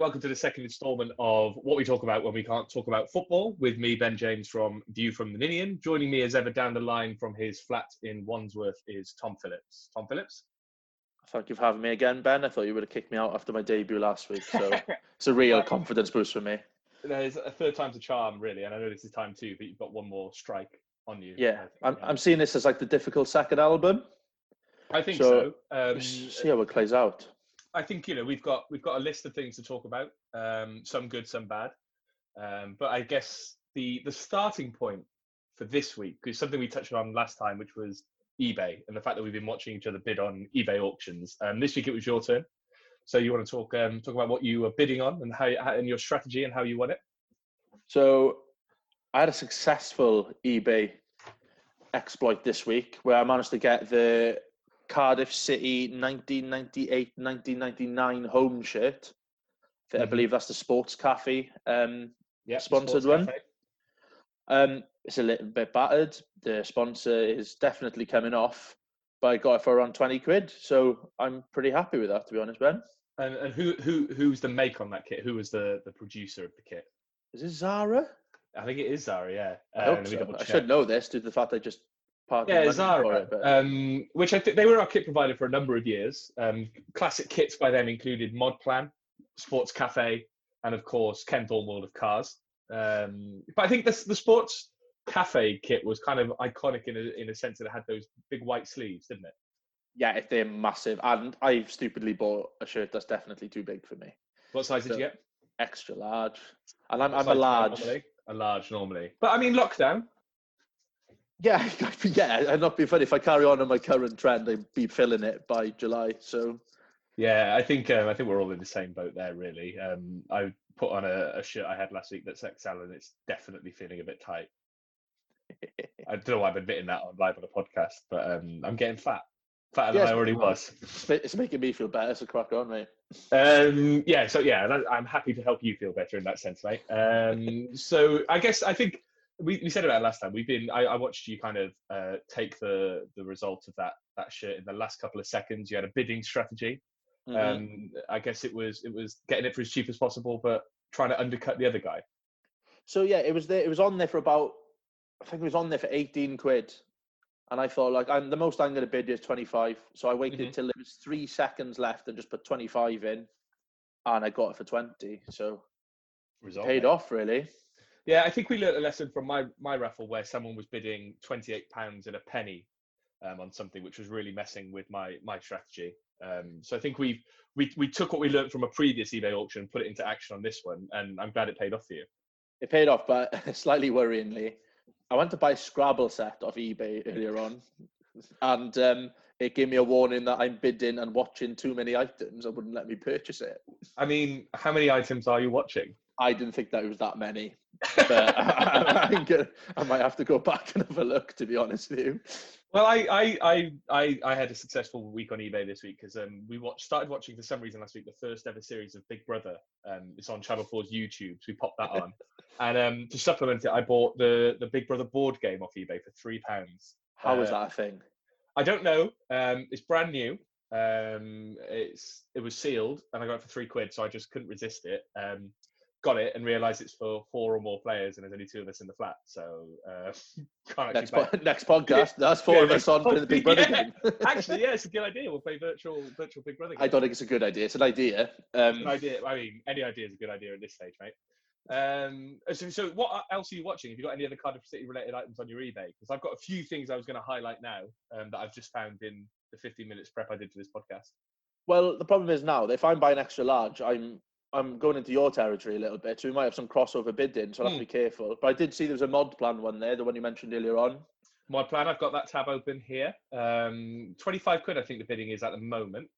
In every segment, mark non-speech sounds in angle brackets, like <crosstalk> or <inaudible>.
Welcome to the second instalment of what we talk about when we can't talk about football. With me, Ben James from View from the Ninian. Joining me as ever down the line from his flat in Wandsworth is Tom Phillips. Tom Phillips. Thank you for having me again, Ben. I thought you would have kicked me out after my debut last week, so <laughs> it's a real confidence boost for me. There's a third time's a charm, really, and I know this is time two, but you've got one more strike on you. Yeah, I'm, I'm seeing this as like the difficult second album. I think so. so. Um, see how it plays out. I think you know we've got we've got a list of things to talk about. Um, some good, some bad. Um, but I guess the the starting point for this week is something we touched on last time, which was eBay and the fact that we've been watching each other bid on eBay auctions. Um, this week it was your turn. So you want to talk um, talk about what you were bidding on and how, how and your strategy and how you won it. So I had a successful eBay exploit this week where I managed to get the Cardiff City 1998-1999 home shirt. Mm-hmm. I believe that's the Sports Cafe um, yep, sponsored one. Cafe. Um, it's a little bit battered. The sponsor is definitely coming off, but I got it for around 20 quid. So I'm pretty happy with that, to be honest, Ben. And, and who who who's the make on that kit? Who was the, the producer of the kit? Is it Xara? I think it is Xara, yeah. I, uh, so. I should know this due to the fact I just yeah, Xara, it, um, which I think they were our kit provider for a number of years. Um, classic kits by them included Mod Plan, Sports Cafe, and of course Ken Thorne World of Cars. Um, but I think the, the Sports Cafe kit was kind of iconic in a, in a sense that it had those big white sleeves, didn't it? Yeah, if they're massive. And I've stupidly bought a shirt that's definitely too big for me. What size so, did you get? Extra large. And I'm, I'm a large. Normally? A large normally. But I mean, lockdown, yeah, <laughs> yeah, and not be funny if I carry on on my current trend, I'd be filling it by July. So, yeah, I think um, I think we're all in the same boat there. Really, um, I put on a, a, shirt I had last week that's XL, and it's definitely feeling a bit tight. I don't know why I'm admitting that on live on a podcast, but um, I'm getting fat, fatter than I already was. It's making me feel better. So crack on, mate. Um, yeah, so yeah, I'm happy to help you feel better in that sense, mate. Um, so I guess I think we, we said about it last time. We've been. I, I watched you kind of uh, take the the result of that that shirt in the last couple of seconds. You had a bidding strategy. Mm-hmm. Um, I guess it was it was getting it for as cheap as possible, but trying to undercut the other guy. So yeah, it was there. It was on there for about. I think it was on there for eighteen quid, and I thought like I'm the most I'm going to bid is twenty five. So I waited mm-hmm. till there was three seconds left and just put twenty five in, and I got it for twenty. So Result, paid mate. off really. Yeah, I think we learned a lesson from my my raffle where someone was bidding twenty eight pounds and a penny um, on something, which was really messing with my my strategy. Um, so I think we we we took what we learned from a previous eBay auction, put it into action on this one, and I'm glad it paid off for you. It paid off, but <laughs> slightly worryingly, I went to buy a Scrabble set off eBay earlier on, and um, it gave me a warning that I'm bidding and watching too many items. I wouldn't let me purchase it. I mean, how many items are you watching? I didn't think that it was that many. But <laughs> I, I, I, might have to go back and have a look, to be honest with you. Well, I I I I, had a successful week on eBay this week because um, we watched started watching for some reason last week the first ever series of Big Brother. Um, it's on Channel 4's YouTube, so we popped that on. <laughs> and um, to supplement it, I bought the the Big Brother board game off eBay for three pounds. How uh, was that a thing? I don't know. Um, it's brand new. Um, it's it was sealed, and I got it for three quid, so I just couldn't resist it. Um, got it and realised it's for four or more players, and there's only two of us in the flat. So uh, <laughs> next, po- next podcast, that's four yeah, of us on the Big Brother <laughs> yeah. game. <laughs> Actually, yeah, it's a good idea. We'll play virtual virtual Big Brother. Game. I don't think it's a good idea. It's an idea. Um, it's an idea. I mean, any idea is a good idea at this stage, mate. Um, so, so what else are you watching? Have you got any other Cardiff City related items on your eBay? Because I've got a few things I was going to highlight now um, that I've just found in the 15 minutes prep I did for this podcast. Well, the problem is now if I'm buying extra large, I'm I'm going into your territory a little bit, so we might have some crossover bidding, so I'll have to be hmm. careful. But I did see there was a mod plan one there, the one you mentioned earlier on. Mod plan, I've got that tab open here. Um, 25 quid, I think the bidding is at the moment.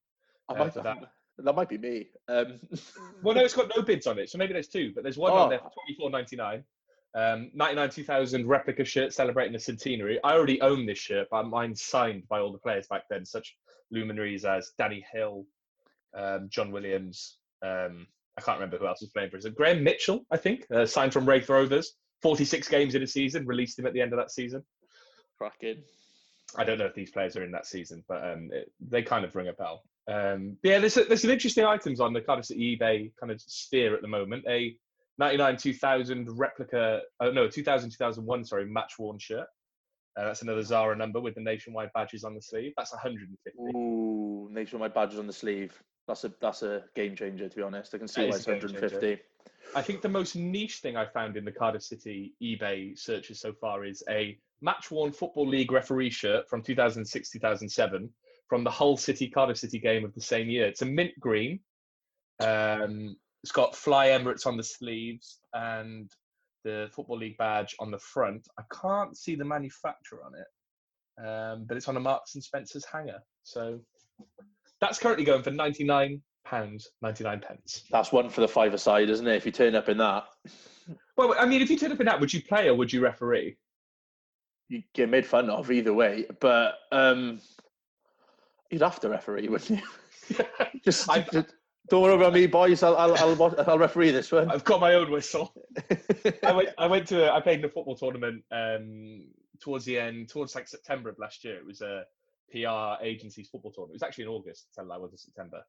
I uh, might, that. <laughs> that might be me. Um. <laughs> well, no, it's got no bids on it, so maybe there's two, but there's one oh. on there for 24.99. Um, 99 2000 replica shirt celebrating the centenary. I already own this shirt, but mine's signed by all the players back then, such luminaries as Danny Hill, um, John Williams, um, I can't remember who else was playing for us. Graham Mitchell, I think, uh, signed from Raith Rovers. 46 games in a season, released him at the end of that season. Cracking. I don't know if these players are in that season, but um, it, they kind of ring a bell. Um, yeah, there's, a, there's some interesting items on the kind of eBay kind of sphere at the moment. A 99 2000 replica, oh no, 2000 2001, sorry, match worn shirt. Uh, that's another Xara number with the nationwide badges on the sleeve. That's 150. Ooh, nationwide badges on the sleeve. That's a that's a game changer to be honest. I can see why it's 150. I think the most niche thing I found in the Cardiff City eBay searches so far is a match worn Football League referee shirt from 2006 2007 from the Hull City Cardiff City game of the same year. It's a mint green. Um, it's got Fly Emirates on the sleeves and the Football League badge on the front. I can't see the manufacturer on it, um, but it's on a Marks and Spencer's hanger. So that's currently going for ninety nine pounds ninety nine pence. That's one for the five aside, isn't it? If you turn up in that. Well, I mean, if you turn up in that, would you play or would you referee? You get made fun of either way, but um, you'd have to referee, wouldn't you? <laughs> just, I, just, don't worry about me, boys. I'll, I'll, I'll, I'll referee this one. I've got my own whistle. <laughs> I went, I went to, a, I played in a football tournament um, towards the end, towards like September of last year. It was a PR agency's football tournament. It was actually in August, tell I was in September.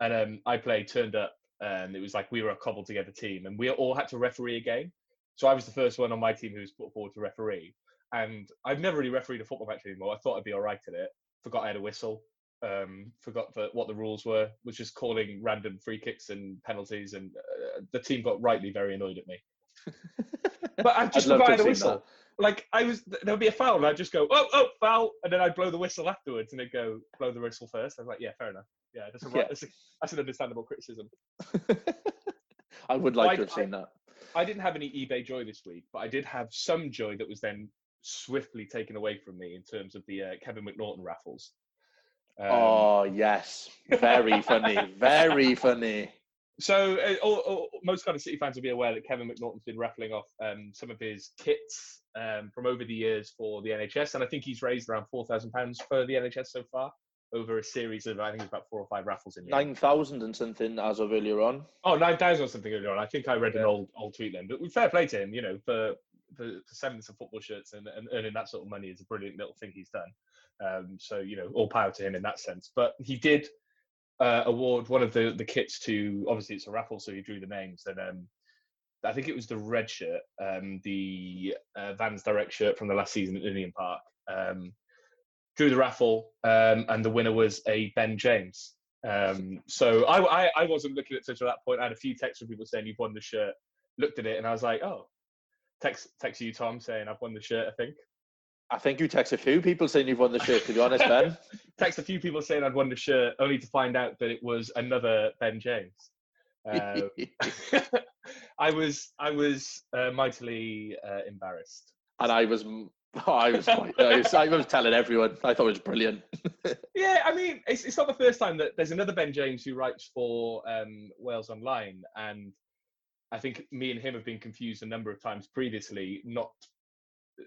And um, I played, turned up, and it was like we were a cobbled together team, and we all had to referee a game. So I was the first one on my team who was put forward to referee. And I've never really refereed a football match anymore. I thought I'd be all right at it. Forgot I had a whistle um, forgot the, what the rules were, was just calling random free kicks and penalties, and uh, the team got rightly very annoyed at me. <laughs> but I've just forgot the whistle. That. Like I was, there would be a foul, and I'd just go, "Oh, oh, foul," and then I'd blow the whistle afterwards, and they'd go, "Blow the whistle first. I was like, "Yeah, fair enough. Yeah, that's a, yeah. That's, a, that's an understandable criticism." <laughs> I would like to have seen that. I didn't have any eBay joy this week, but I did have some joy that was then swiftly taken away from me in terms of the uh, Kevin McNaughton raffles. Um, oh yes, very funny, very funny. So, uh, all, all, most kind of City fans will be aware that Kevin McNaughton's been raffling off um, some of his kits um, from over the years for the NHS, and I think he's raised around four thousand pounds for the NHS so far over a series of I think it's about four or five raffles in. Nine thousand and something as of earlier on. Oh, 9,000 or something earlier on. I think I read yeah. an old old tweet then, but fair play to him. You know, for for, for selling some football shirts and, and earning that sort of money is a brilliant little thing he's done. Um, so you know, all power to him in that sense. But he did uh, award one of the the kits to obviously it's a raffle, so he drew the names and. Um, I think it was the red shirt, um, the uh, Vans Direct shirt from the last season at Ninian Park. Um, drew the raffle, um, and the winner was a Ben James. Um, so I, I, I, wasn't looking at such at that point. I had a few texts from people saying you've won the shirt. Looked at it and I was like, oh, text text you Tom saying I've won the shirt. I think. I think you text a few people saying you've won the shirt. To be honest, Ben. <laughs> text a few people saying I'd won the shirt, only to find out that it was another Ben James. Um, <laughs> I was I was uh, mightily uh, embarrassed, and I was Oh, I was, I was, I was telling everyone. I thought it was brilliant. <laughs> yeah, I mean, it's, it's not the first time that there's another Ben James who writes for um, Wales Online, and I think me and him have been confused a number of times previously. Not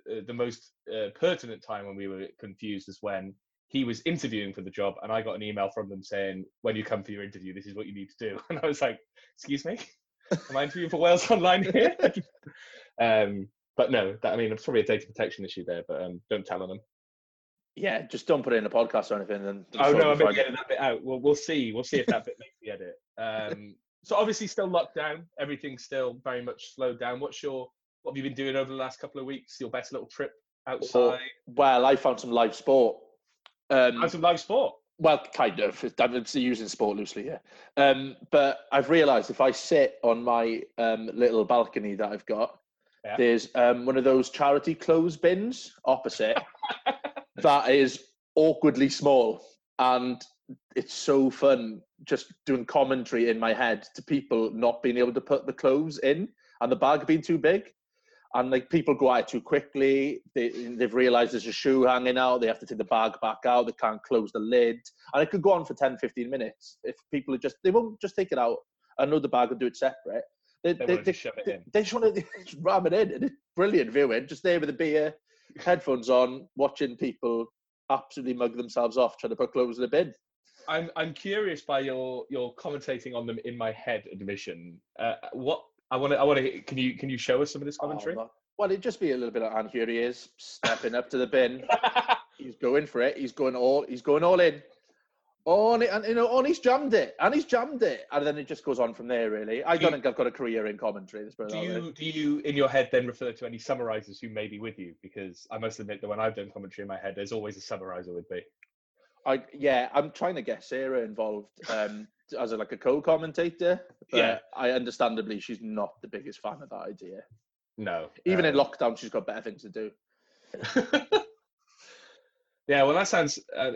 uh, the most uh, pertinent time when we were confused is when he was interviewing for the job, and I got an email from them saying, "When you come for your interview, this is what you need to do." <laughs> And I was like, "Excuse me, am I interviewing for Wales Online here?" <laughs> <laughs> um, but no, that, I mean, it's probably a data protection issue there, but um, don't tell on them. Yeah, just don't put it in a podcast or anything. And oh no, I'm maybe getting that bit out. Well, we'll see. We'll see if that bit makes the edit. Um, so obviously still locked down. Everything's still very much slowed down. What's your what have you been doing over the last couple of weeks? Your best little trip outside? Well, I found some live sport. Um, found some live sport. Well, kind of. <laughs> I'm using sport loosely here, um, but I've realised if I sit on my um, little balcony that I've got, yeah. there's um, one of those charity clothes bins opposite <laughs> that is awkwardly small, and it's so fun just doing commentary in my head to people not being able to put the clothes in and the bag being too big. And like people go out too quickly. They, they've realized there's a shoe hanging out. They have to take the bag back out. They can't close the lid. And it could go on for 10, 15 minutes if people are just, they won't just take it out the bag and do it separate. They, they, they, they, they, they just want <laughs> to ram it in. And it's brilliant viewing. Just there with a beer, headphones on, watching people absolutely mug themselves off trying to put clothes in a bin. I'm I'm curious by your your commentating on them in my head admission. Uh, what I want to I want to can you can you show us some of this commentary? Oh, well, it'd just be a little bit of, and here he is stepping up to the bin. <laughs> he's going for it. He's going all. He's going all in. Oh, and, and you know, and he's jammed it, and he's jammed it, and then it just goes on from there. Really, I Do don't you- think I've got a career in commentary. It Do way. you do you in your head then refer to any summarizers who may be with you? Because I must admit that when I've done commentary in my head, there's always a summarizer with me. I yeah, I'm trying to get Sarah involved um, as a, like a co-commentator. But Yeah. I understandably she's not the biggest fan of that idea. No, Even in um, lockdown, she's got better things to do. <laughs> yeah, well, that sounds. Uh,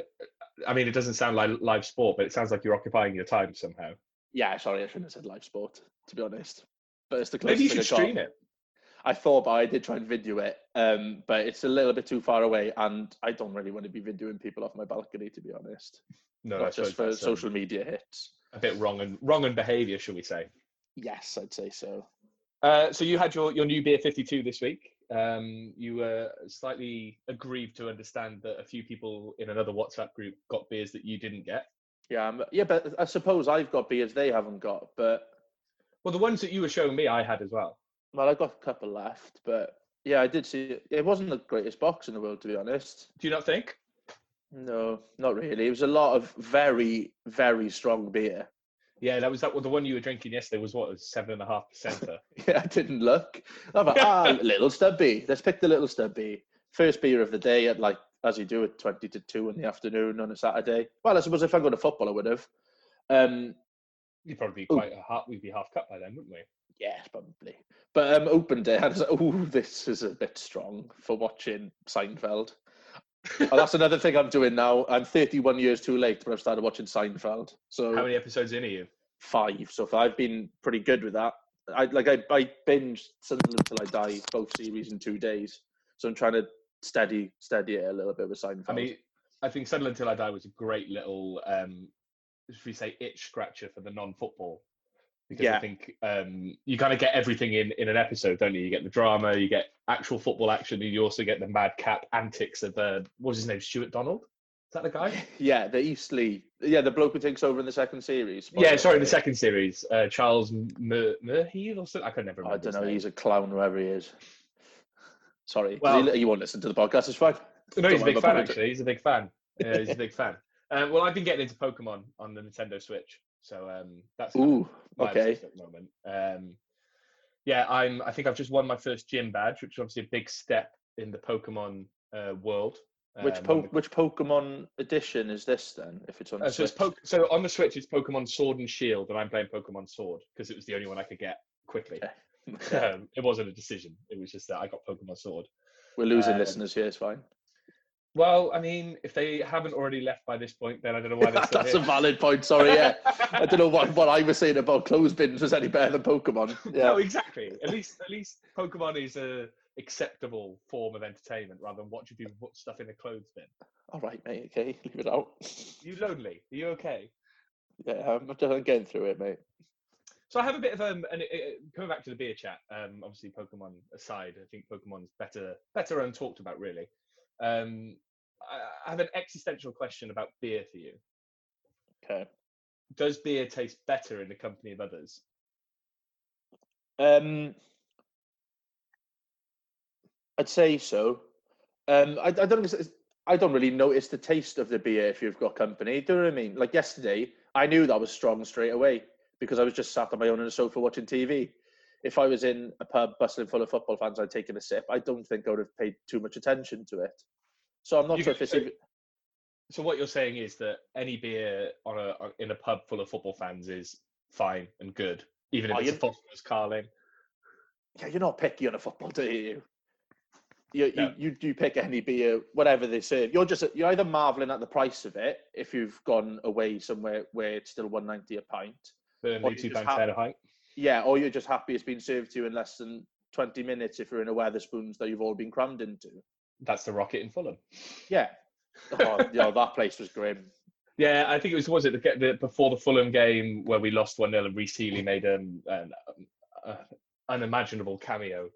I mean, it doesn't sound like live sport, but it sounds like you're occupying your time somehow. Yeah, sorry, I shouldn't have said live sport to be honest. But it's the closest. Maybe you thing should stream it. I thought, but I did try and video it, um, but it's a little bit too far away, and I don't really want to be videoing people off my balcony, to be honest. No, Not just for um, social media hits. a bit wrong and wrong and behaviour, shall we say? Yes, I'd say so. Uh, so you had your, your new beer 52 this week. Um, you were slightly aggrieved to understand that a few people in another WhatsApp group got beers that you didn't get. Yeah, um, yeah, but I suppose I've got beers they haven't got, but Well, the ones that you were showing me, I had as well. well, I got a couple left, but yeah, I did see it. It wasn't the greatest box in the world, to be honest. Do you not think? No, not really. It was a lot of very, very strong beer. Yeah, that was that. Well, the one you were drinking yesterday was what seven and a half percent. <laughs> Yeah, I didn't look. I thought, ah, <laughs> little stubby. Let's pick the little stubby. First beer of the day at like as you do at twenty to two in the afternoon on a Saturday. Well, I suppose if I go to football, I would have. Um, You'd probably be Ooh. quite a half. We'd be half cut by then, wouldn't we? yes, probably. But um, open day, I was like, oh, this is a bit strong for watching Seinfeld. Oh, that's another thing I'm doing now. I'm 31 years too late, but I've started watching Seinfeld. So How many episodes in are you? five so far. I've been pretty good with that. I like I, I binged Sunderland until I die, both series in two days. So I'm trying to steady steady it a little bit with Seinfeld. I mean, I think Sunderland Till I Die was a great little, um, should we say, itch scratcher for the non-football. Because Yeah. I think um, you kind of get everything in, in an episode, don't you? You get the drama, you get actual football action, and you also get the madcap antics of uh, what was his name, Stuart Donald? Is that the guy? <laughs> yeah, the Eastleigh, yeah, the bloke who takes over in the second series. yeah, sorry, in the second series, uh, Charles Mer- Merheil or something. I can never. I don't know. He's a clown, whoever he is. Sorry, Well- he, he won't listen to the podcast. It's fine. No, he's a Don't big fan actually. He's a big fan. Yeah, he's a big fan. Um, well, I've been getting into Pokemon on the Nintendo Switch, so um, that's Ooh, my okay. at the moment. Um, yeah, I'm. I think I've just won my first gym badge, which is obviously a big step in the Pokemon uh, world. Which Um, po- the- which Pokemon edition is this then? If it's on the uh, so, it's po- so on the Switch, it's Pokemon Sword and Shield, and I'm playing Pokemon Sword because it was the only one I could get quickly. Okay. <laughs> um, it wasn't a decision; it was just that I got Pokemon Sword. We're losing um, listeners here. It's fine. Well, I mean, if they haven't already left by this point, then I don't know why <laughs> they're still That's a valid point. Sorry, yeah. <laughs> I don't know what, what I was saying about clothes bins was any better than Pokemon. Yeah. No, exactly. At least, at least Pokemon is a acceptable form of entertainment rather than watching people put stuff in a clothes bin. All right, mate. Okay, <laughs> leave it out. you lonely? Are you okay? Yeah, I'm just getting through it, mate. So I have a bit of um, and it, coming back to the beer chat. Um, obviously Pokemon aside, I think Pokemon's better, better untalked about really. Um, I, have an existential question about beer for you. Okay. Does beer taste better in the company of others? Um, I'd say so. Um, I, I don't. I don't really notice the taste of the beer if you've got company. Do you know what I mean? Like yesterday, I knew that was strong straight away because I was just sat on my own on a sofa watching TV. If I was in a pub bustling full of football fans, I'd taken a sip. I don't think I would have paid too much attention to it. So I'm not You sure if it's even, So what you're saying is that any beer on a in a pub full of football fans is fine and good, even if Oh, it's a you- Foster's Carling. yeah, you're not picky on a football, do you? You, No. you, you, you pick any beer, whatever they serve. You're just you're either marveling at the price of it if you've gone away somewhere where it's still 190 a pint, Burnley two pounds ten a pint. yeah, or you're just happy it's been served to you in less than 20 minutes if you're in a Wetherspoons that you've all been crammed into. That's the Rocket in Fulham. Yeah, oh, you <laughs> that place was grim. Yeah, I think it was was it the, the before the Fulham game where we lost one 0 and Rhys Healey made um, an uh, unimaginable cameo.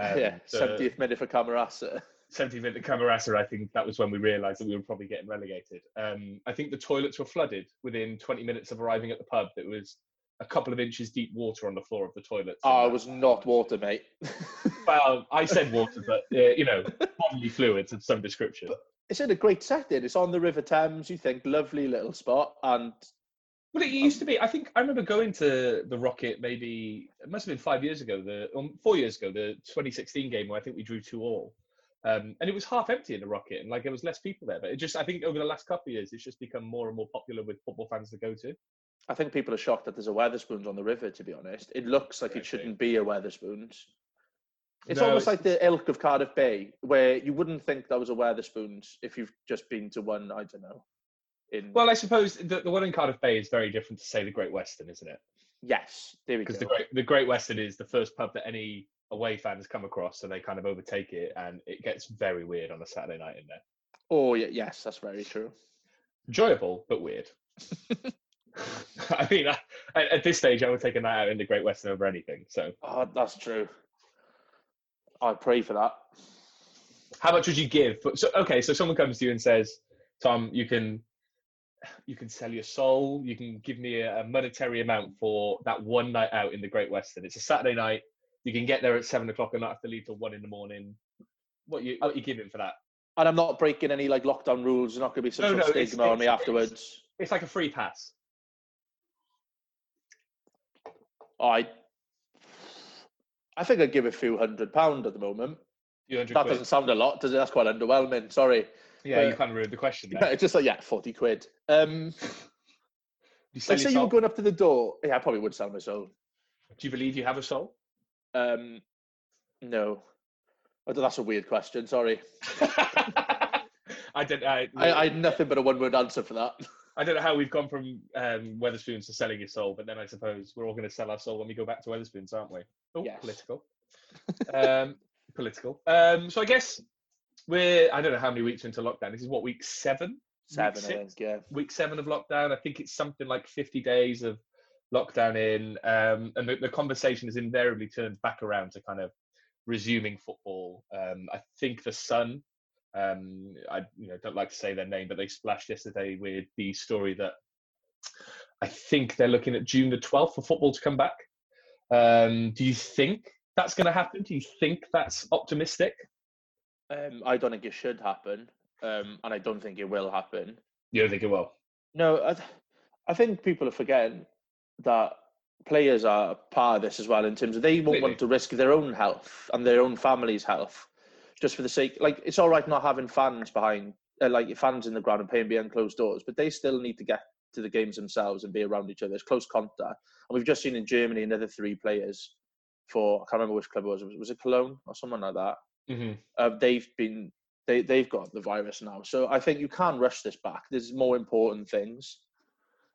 Um, yeah, the 70th minute for Camarasa. 70th minute for Camarasa, I think that was when we realised that we were probably getting relegated. Um, I think the toilets were flooded within 20 minutes of arriving at the pub. There was a couple of inches deep water on the floor of the toilets. Oh, it was not water, mate. <laughs> Well, I said water, but uh, you know, bodily fluids of some description. it's in a great setting. It's on the River Thames. You think lovely little spot, and Well, it used to be. I think I remember going to the Rocket maybe it must have been five years ago, the um, four years ago, the 2016 game where I think we drew two all, um, and it was half empty in the Rocket, and like there was less people there. But it just, I think over the last couple of years, it's just become more and more popular with football fans to go to. I think people are shocked that there's a Wetherspoons on the river. To be honest, it looks like Yeah, it shouldn't be a Wetherspoons. It's No, almost it's- like the ilk of Cardiff Bay, where you wouldn't think that was a Wetherspoons if you've just been to one. I don't know. In Well, I suppose the, the one in Cardiff Bay is very different to say the Great Western, isn't it? yes, there we go. Because the Great the Great Western is the first pub that any away fans come across, so they kind of overtake it, and it gets very weird on a Saturday night in there. oh yeah, yes, that's very true. enjoyable but weird. <laughs> <laughs> I mean, I, at, at this stage, I would take a night out in the Great Western over anything. So, Oh, that's true. I pray for that. how much would you give? For, so, okay, so someone comes to you and says, "Tom, you can, you can sell your soul. You can give me a, a monetary amount for that one night out in the Great Western. It's a Saturday night. You can get there at seven o'clock and not have to leave till one in the morning. What you what you giving for that? And I'm not breaking any like lockdown rules. There's not going to be some No, no, it's- stigma on me it's- afterwards. It's like a free pass. I, I think I'd give a few hundred pound at the moment. That quid. doesn't sound a lot, does it? That's quite underwhelming. Sorry. Yeah, you but- kind of ruined the question Yeah, <laughs> there. it's just like yeah, forty quid. Um, <laughs> You sell say you were going up to the door. Yeah, I probably would sell my soul. Do you believe you have a soul? Um, no, Oh, that's a weird question. Sorry, <laughs> I don't. I, I, I had nothing but a one-word answer for that. I don't know how we've gone from um, Wetherspoons to selling your soul, but then I suppose we're all going to sell our soul when we go back to Wetherspoons, aren't we? Oh, Yes. political. um, <laughs> political. Um, so I guess we're. I don't know how many weeks into lockdown. This is what week seven. Seven, six? think. Yeah. Week seven of lockdown. I think it's something like fifty days of lockdown in, um, and the, the conversation has invariably turned back around to kind of resuming football. Um, I think the Sun um, I you know don't like to say their name, but they splashed yesterday with the story that I think they're looking at June the twelfth for football to come back. Um, do you think that's going to happen? Do you think that's optimistic? Um, I don't think it should happen, um, and I don't think it will happen. You don't think it will? No, I, th- I think people are forgetting that players are part of this as well in terms of they won't Completely. want to risk their own health and their own family's health just for the sake. Like it's all right not having fans behind, uh, like fans in the ground and playing behind closed doors, but they still need to get to the games themselves and be around each other. It's close contact, and we've just seen in Germany another three players for I can't remember which club it was. Was, was it Cologne or someone like that? Mm-hmm. uh, they've been they they've got the virus now. So I think you can't rush this back. There's more important things,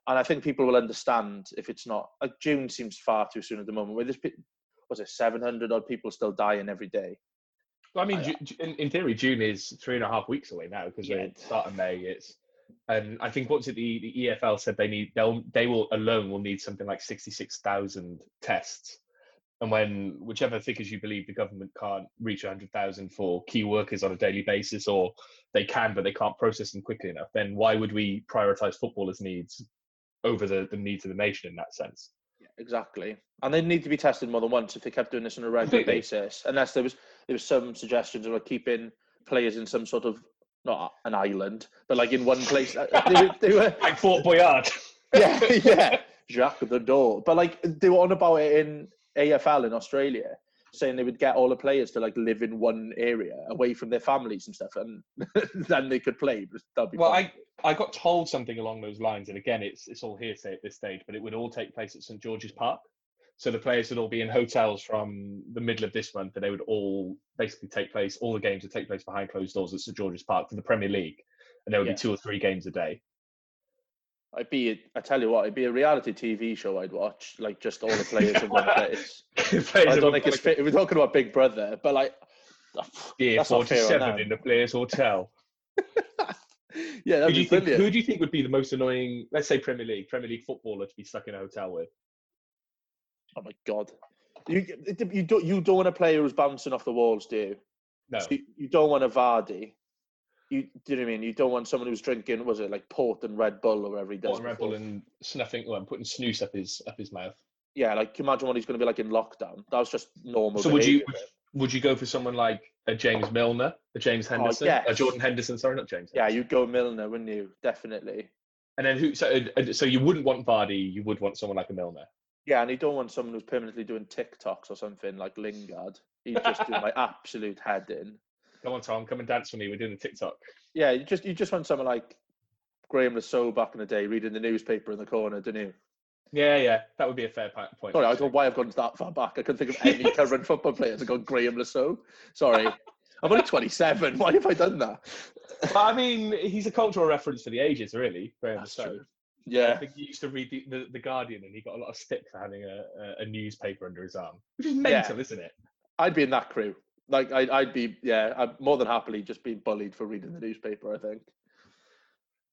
and I think people will understand if it's not. Like June seems far too soon at the moment. Where there's was it 700 odd people still dying every day. Well, I mean, oh, Ju- Ju- in, in theory, June is three and a half weeks away now because Yeah. we're start of May. It's and I think what's it the, the EFL said they need they'll they will alone will need something like sixty six thousand tests. And when whichever figures you believe the government can't reach hundred thousand for key workers on a daily basis, or they can but they can't process them quickly enough, then why would we prioritize footballers' needs over the, the needs of the nation in that sense? Exactly, and they need to be tested more than once if they kept doing this on a regular basis. Unless there was there was some suggestions of like keeping players in some sort of not an island, but like in one place. Uh, they, were, they were <laughs> Like Fort Boyard. <laughs> yeah, yeah, Jacques the Door. But like they were on about it in AFL in Australia, saying they would get all the players to like live in one area away from their families and stuff, and <laughs> then they could play. That'd be Well, fun. I, I got told something along those lines, and again, it's it's all hearsay at this stage, but it would all take place at St George's Park. So the players would all be in hotels from the middle of this month, and they would all basically take place. All the games would take place behind closed doors at St George's Park for the Premier League, and there would Yeah. be two or three games a day. I'd be, I tell you what, it'd be a reality TV show I'd watch, like just all the players in one place. <laughs> I don't think it's fit. We're talking about Big Brother, but like, <sighs> Gear that's not fair on 47 in the Players Hotel. <laughs> yeah, Who do, be think, who do you think would be the most annoying, let's say Premier League, Premier League footballer to be stuck in a hotel with? Oh my god, you you don't you don't want a player who's bouncing off the walls, do you? No. So you, you don't want a Vardy. You do you know what I mean? You don't want someone who's drinking, was it like port and Red Bull or whatever he does? Or Red Bull and snuffing, well, putting snus up his up his mouth. Yeah, like can you imagine what he's going to be like in lockdown. That was just normal. So would you would you go for someone like a James Milner, a James Oh, Henderson, yes. a Jordan Henderson? Sorry, not James. Yeah, you'd go Milner, wouldn't you? Definitely. And then who? So, uh, so you wouldn't want Vardy. You would want someone like a Milner. Yeah, and you don't want someone who's permanently doing TikToks or something like Lingard. He'd just do my absolute head in. Come on, Tom, come and dance with me. We're doing a TikTok. Yeah, you just you just want someone like Graeme Le Saux back in the day reading the newspaper in the corner, didn't you? Yeah, yeah, that would be a fair point. Sorry, I don't know why I've gone that far back. I couldn't think of any current football players that got Graeme Le Saux. Sorry. I'm only 27. Why have I done that? But, I mean, he's a cultural reference for the ages, really. Graeme That's Le Saux. true. I Yeah. think he used to read the, the, the Guardian, and he got a lot of stick for having a, a, a newspaper under his arm, which is mental, isn't it? I'd be in that crew. Like I'd, I'd be, yeah, I'd more than happily just be bullied for reading the newspaper. I think.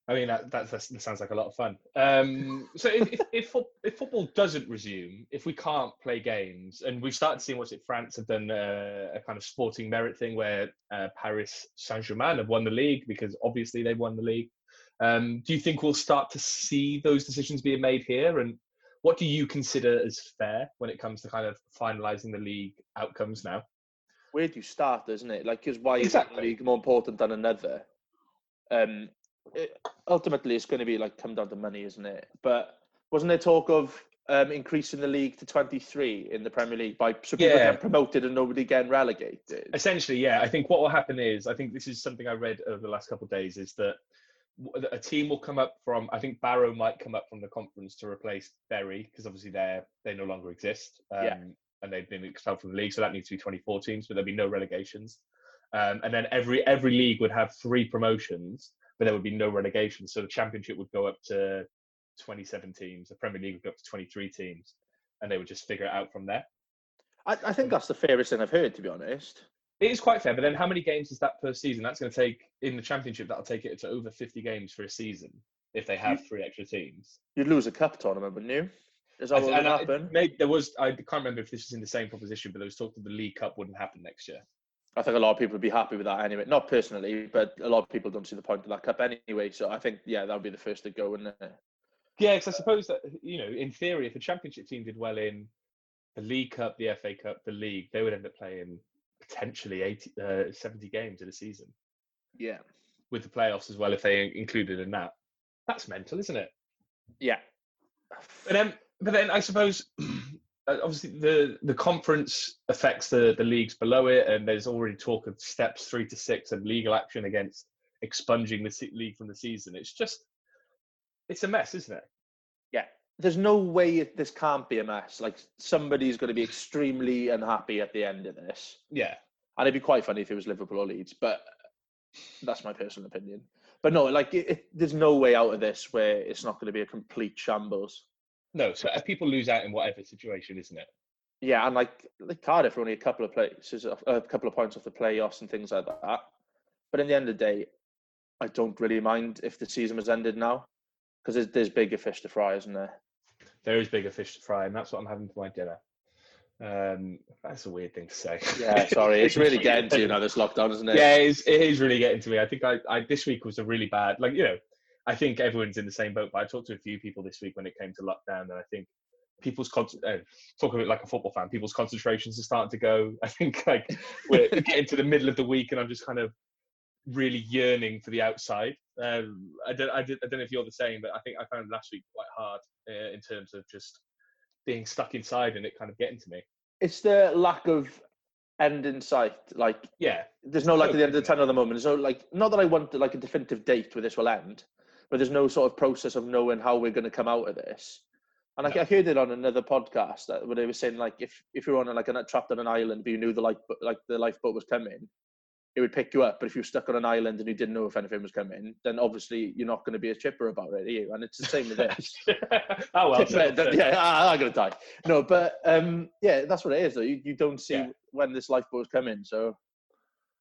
I mean, that, that, that sounds like a lot of fun. Um, so if, if, if, if football doesn't resume, if we can't play games, and we've started seeing what's it, France have done uh, a kind of sporting merit thing where uh, Paris Saint-Germain have won the league because obviously they've won the league. Um, do you think we'll start to see those decisions being made here? And what do you consider as fair when it comes to kind of finalising the league outcomes now? Where do you start, isn't it? Like, because why is Exactly. one league more important than another? Um, it, ultimately, it's going to be like come down to money, isn't it? But wasn't there talk of um, increasing the league to 23 in the Premier League by so people Yeah. getting promoted and nobody getting relegated? Essentially, yeah. I think what will happen is, I think this is something I read over the last couple of days, is that a team will come up from. I think Barrow might come up from the conference to replace Bury because obviously they're they no longer exist, um, Yeah. and they've been expelled from the league, so that needs to be 24 teams, but there'll be no relegations. Um, and then every every league would have three promotions, but there would be no relegation. So the Championship would go up to 27 teams, the Premier League would go up to 23 teams, and they would just figure it out from there. I, I think that's the fairest thing I've heard, to be honest. It is quite fair, but then how many games is that per season? That's going to take in the championship. That'll take it to over fifty games for a season if they have three extra teams. You'd lose a cup tournament, wouldn't you? Is I that th- what would I- happen? there was. I can't remember if this was in the same proposition, but there was talk that the League Cup wouldn't happen next year. I think a lot of people would be happy with that anyway. Not personally, but a lot of people don't see the point of that cup anyway. So I think, yeah, that would be the first to go, wouldn't it? Yeah, because I suppose that you know, in theory, if a championship team did well in the League Cup, the FA Cup, the league, they would end up playing potentially 80, uh, 70 games in a season Yeah. with the playoffs as well if they included in that. That's mental, isn't it? Yeah. But then, but then I suppose <clears throat> uh, obviously the the conference affects the the leagues below it, and there's already talk of steps three to six and legal action against expunging the league from the season. It's just it's a mess, isn't it? There's no way it- this can't be a mess. Like somebody's going to be extremely unhappy at the end of this. Yeah, And it'd be quite funny if it was Liverpool or Leeds, but that's my personal opinion. But no, like it, it, there's no way out of this where it's not going to be a complete shambles. no. So uh, people lose out in whatever situation, isn't it? Yeah, and like like Cardiff are only a couple of places, a couple of points off the playoffs and things like that. But in the end of the day, I don't really mind if the season was ended now because there's, there's bigger fish to fry, isn't there? There is bigger fish to fry, and that's what I'm having for my dinner. Um, that's a weird thing to say. Yeah, <laughs> sorry, it's really getting to you now. This lockdown, isn't it? yeah, it is, it is really getting to me. I think I, I this week was a really bad, like you know, I think everyone's in the same boat. But I talked to a few people this week when it came to lockdown, and I think people's con- uh, talk of it like a football fan. People's concentrations are starting to go. <laughs> I think like we're getting to the middle of the week, and I'm just kind of really yearning for the outside. Um, I don't, I, did, I don't know if you're the same, but I think I found last week quite hard uh, in terms of just being stuck inside and it kind of getting to me. It's the lack of end in sight. Like Yeah, there's no like at the end of the tunnel at the moment. So like, not that I want like a definitive date where this will end, but there's no sort of process of knowing how we're going to come out of this. And like, No. I heard it on another podcast that where they were saying like if if you're on a, like a trapped on an island, but you knew the life like the lifeboat was coming, it would pick you up. But if you're stuck on an island and you didn't know if anything was coming, then obviously you're not going to be a chipper about it, are you? And it's the same with this. <laughs> oh well. <laughs> But that- yeah, I, I'm gonna die. No, but um, yeah, that's what it is. Though you, you don't see Yeah. when this lifeboat is coming, so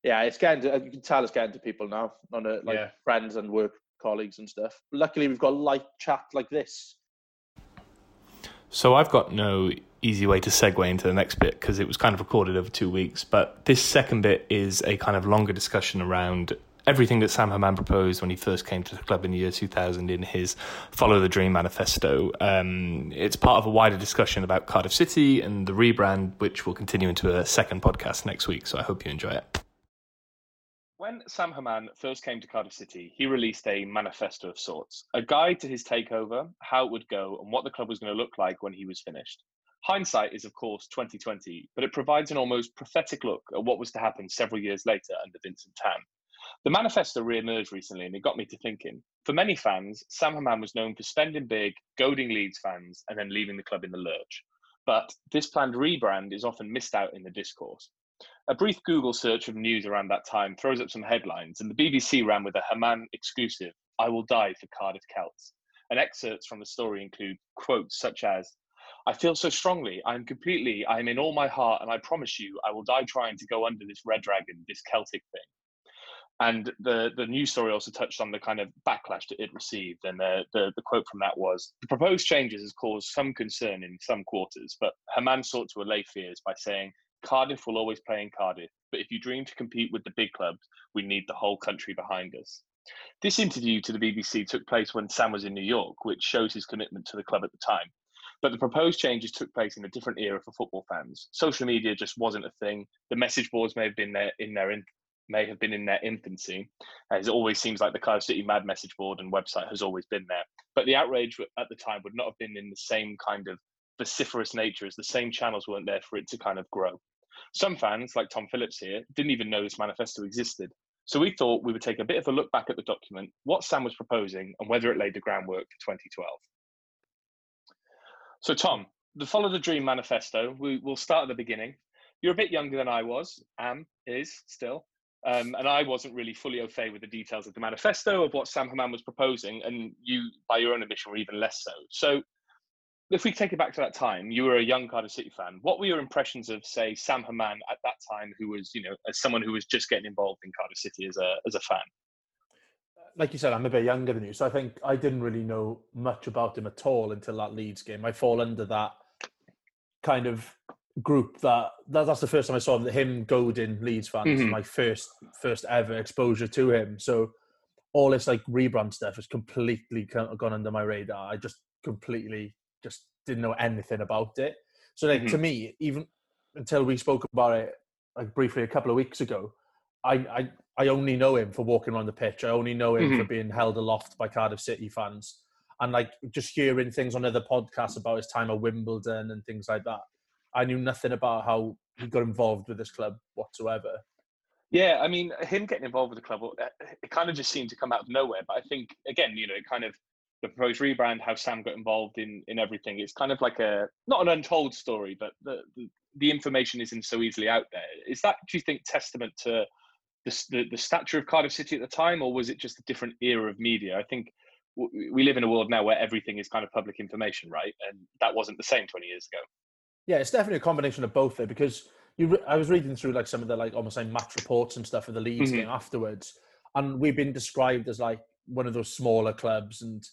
yeah, it's getting to. You can tell it's getting to people now on a, like Yeah. friends and work colleagues and stuff. Luckily, we've got light chat like this. So I've got no easy way to segue into the next bit because it was kind of recorded over two weeks. But this second bit is a kind of longer discussion around everything that Sam Hammam proposed when he first came to the club in the year 2000 in his Follow the Dream manifesto. Um, it's part of a wider discussion about Cardiff City and the rebrand, which will continue into a second podcast next week. So I hope you enjoy it. When Sam Hammam first came to Cardiff City, he released a manifesto of sorts, a guide to his takeover, how it would go, and what the club was going to look like when he was finished. Hindsight is, of course, 2020, but it provides an almost prophetic look at what was to happen several years later under Vincent Tan. The manifesto re-emerged recently, and it got me to thinking. For many fans, Sam Hammam was known for spending big, goading Leeds fans, and then leaving the club in the lurch. But this planned rebrand is often missed out in the discourse. A brief Google search of news around that time throws up some headlines, and the BBC ran with a Hammam exclusive I will die for Cardiff Celts. And excerpts from the story include quotes such as I feel so strongly. I'm completely, I'm in all my heart, and I promise you, I will die trying to go under this red dragon, this Celtic thing. And the, the news story also touched on the kind of backlash that it received. And the, the, the quote from that was The proposed changes has caused some concern in some quarters, but Hammam sought to allay fears by saying, Cardiff will always play in Cardiff, but if you dream to compete with the big clubs, we need the whole country behind us. This interview to the BBC took place when Sam was in New York, which shows his commitment to the club at the time. But the proposed changes took place in a different era for football fans. Social media just wasn't a thing. The message boards may have been there in their in, may have been in their infancy. As it always seems like the Cardiff City Mad message board and website has always been there. But the outrage at the time would not have been in the same kind of vociferous nature as the same channels weren't there for it to kind of grow. Some fans, like Tom Phillips here, didn't even know this manifesto existed. So we thought we would take a bit of a look back at the document, what Sam was proposing, and whether it laid the groundwork for 2012. So, Tom, the Follow the Dream manifesto, we, will start at the beginning. You're a bit younger than I was, am, is still. Um, and I wasn't really fully au fait with the details of the manifesto of what Sam Hammam was proposing, and you, by your own admission, were even less so. So, if we take it back to that time, you were a young Cardiff City fan. What were your impressions of, say, Sam Hammam at that time, who was, you know, as someone who was just getting involved in Cardiff City as a as a fan? Like you said, I'm a bit younger than you, so I think I didn't really know much about him at all until that Leeds game. I fall under that kind of group that, that that's the first time I saw him goading Leeds fans. Mm-hmm. My first first ever exposure to him. So all this like rebrand stuff has completely gone under my radar. I just completely just didn't know anything about it. So like mm-hmm. to me, even until we spoke about it like briefly a couple of weeks ago, I, I I only know him for walking around the pitch. I only know him mm-hmm. for being held aloft by Cardiff City fans. And like just hearing things on other podcasts about his time at Wimbledon and things like that. I knew nothing about how he got involved with this club whatsoever. Yeah, I mean, him getting involved with the club, it kind of just seemed to come out of nowhere. But I think, again, you know, it kind of the proposed rebrand, how Sam got involved in in everything. It's kind of like a not an untold story, but the the, the information isn't so easily out there. Is that, do you think, testament to the, the, the stature of Cardiff City at the time, or was it just a different era of media? I think we live in a world now where everything is kind of public information, right? And that wasn't the same 20 years ago. Yeah, it's definitely a combination of both there because you. Re- I was reading through like some of the like almost like match reports and stuff for the Leeds mm-hmm. game afterwards, and we've been described as like one of those smaller clubs and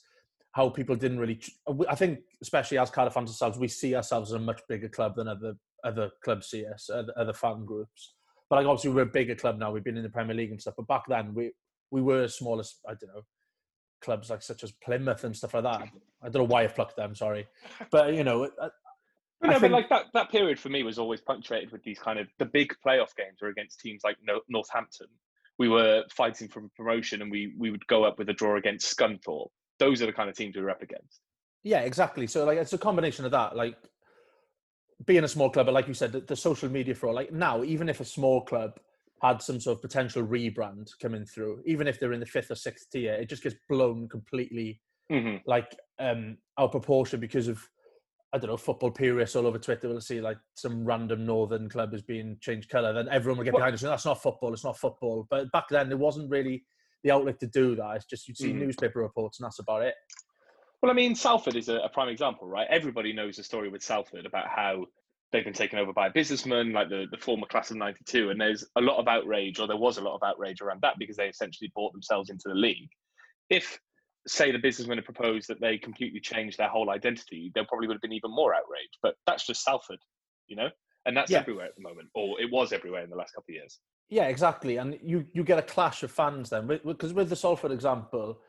how people didn't really. I think, especially as Cardiff fans ourselves, we see ourselves as a much bigger club than other other clubs see us, other, other fan groups. But like obviously we're a bigger club now. We've been in the Premier League and stuff. But back then we we were smallest. I don't know clubs like such as Plymouth and stuff like that. I don't know why I plucked them. Sorry, but you know. Uh, uh, I, no, think... but like that, that period for me was always punctuated with these kind of the big playoff games were against teams like Northampton. We were fighting for promotion, and we we would go up with a draw against Scunthorpe. Those are the kind of teams we were up against. Yeah, exactly. So like it's a combination of that. Like being a small club, but like you said, the, the social media for like now, even if a small club had some sort of potential rebrand coming through, even if they're in the fifth or sixth tier, it just gets blown completely mm-hmm. like um out of proportion because of I don't know, football purists all over Twitter will see like some random northern club is being changed colour, then everyone will get behind us and that's not football, it's not football. But back then there wasn't really the outlet to do that. It's just you'd see mm-hmm. newspaper reports and that's about it. Well, I mean, Salford is a, a, prime example, right? Everybody knows the story with Salford about how they've been taken over by a businessman, like the, the former class of 92. And there's a lot of outrage, or there was a lot of outrage around that because they essentially bought themselves into the league. If, say, the businessman had proposed that they completely change their whole identity, there probably would have been even more outrage. But that's just Salford, you know? And that's yeah. everywhere at the moment, or it was everywhere in the last couple of years. Yeah, exactly. And you, you get a clash of fans then. Because with the Salford example,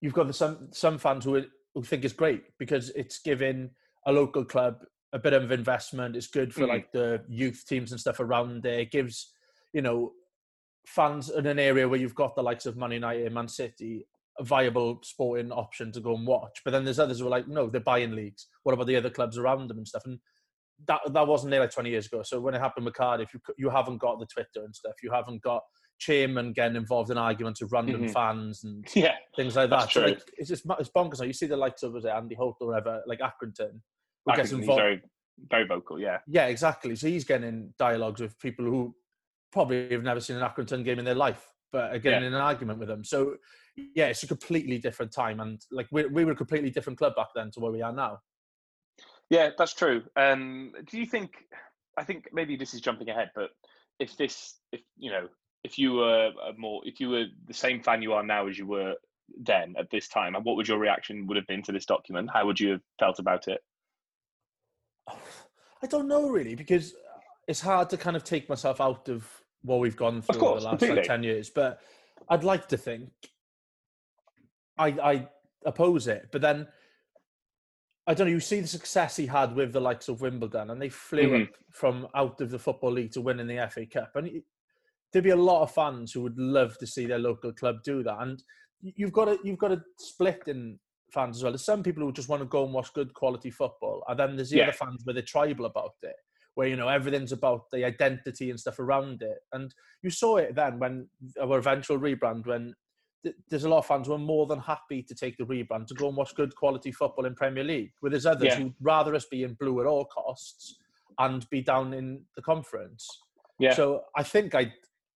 you've got the, some, some fans who, think it's great because it's giving a local club a bit of investment. It's good for mm. like the youth teams and stuff around there. It gives, you know, fans in an area where you've got the likes of Man United, Man City, a viable sporting option to go and watch. But then there's others who are like, no, they're buying leagues. What about the other clubs around them and stuff? And that that wasn't there like 20 years ago. So when it happened with Cardiff, you you haven't got the Twitter and stuff. You haven't got chairman getting involved in arguments with random mm-hmm. fans and <laughs> yeah, things like that. So like, it's just it's bonkers. Now you see the likes of was it Andy Holt or whatever, like Accrington, who gets involved. Very, very vocal, yeah. Yeah, exactly. So he's getting in dialogues with people who probably have never seen an Accrington game in their life, but are getting yeah. in an argument with them. So yeah, it's a completely different time, and like we we were a completely different club back then to where we are now. Yeah, that's true. Um, do you think? I think maybe this is jumping ahead, but if this, if you know, if you were more, if you were the same fan you are now as you were then at this time, what would your reaction would have been to this document? How would you have felt about it? <sighs> I don't know really because it's hard to kind of take myself out of what we've gone through course, the last like, ten years. But I'd like to think I I oppose it, but then I don't know. You see the success he had with the likes of Wimbledon, and they flew mm-hmm. up from out of the football league to winning the FA Cup, and there'd be a lot of fans who would love to see their local club do that. And you've got to you've got to split in fans as well. There's some people who just want to go and watch good quality football, and then there's the yeah. other fans where they're tribal about it, where you know everything's about the identity and stuff around it. And you saw it then when our eventual rebrand when there's a lot of fans who are more than happy to take the rebrand to go and watch good quality football in Premier League. Where there's others yeah. who'd rather us be in blue at all costs and be down in the conference. Yeah. So I think I'd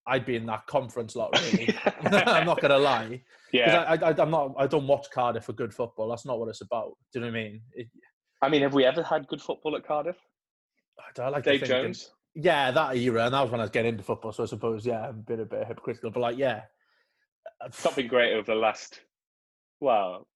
I'd be in that conference lot. Really, <laughs> <laughs> I'm not gonna lie. Yeah. I, I, am not. I don't watch Cardiff for good football. That's not what it's about. Do you know what I mean? It, I mean, have we ever had good football at Cardiff? I, I like Dave Jones. Yeah, that era, and that was when I was getting into football. So I suppose, yeah, I'm a bit a bit hypocritical, but like, yeah, something great over the last, well,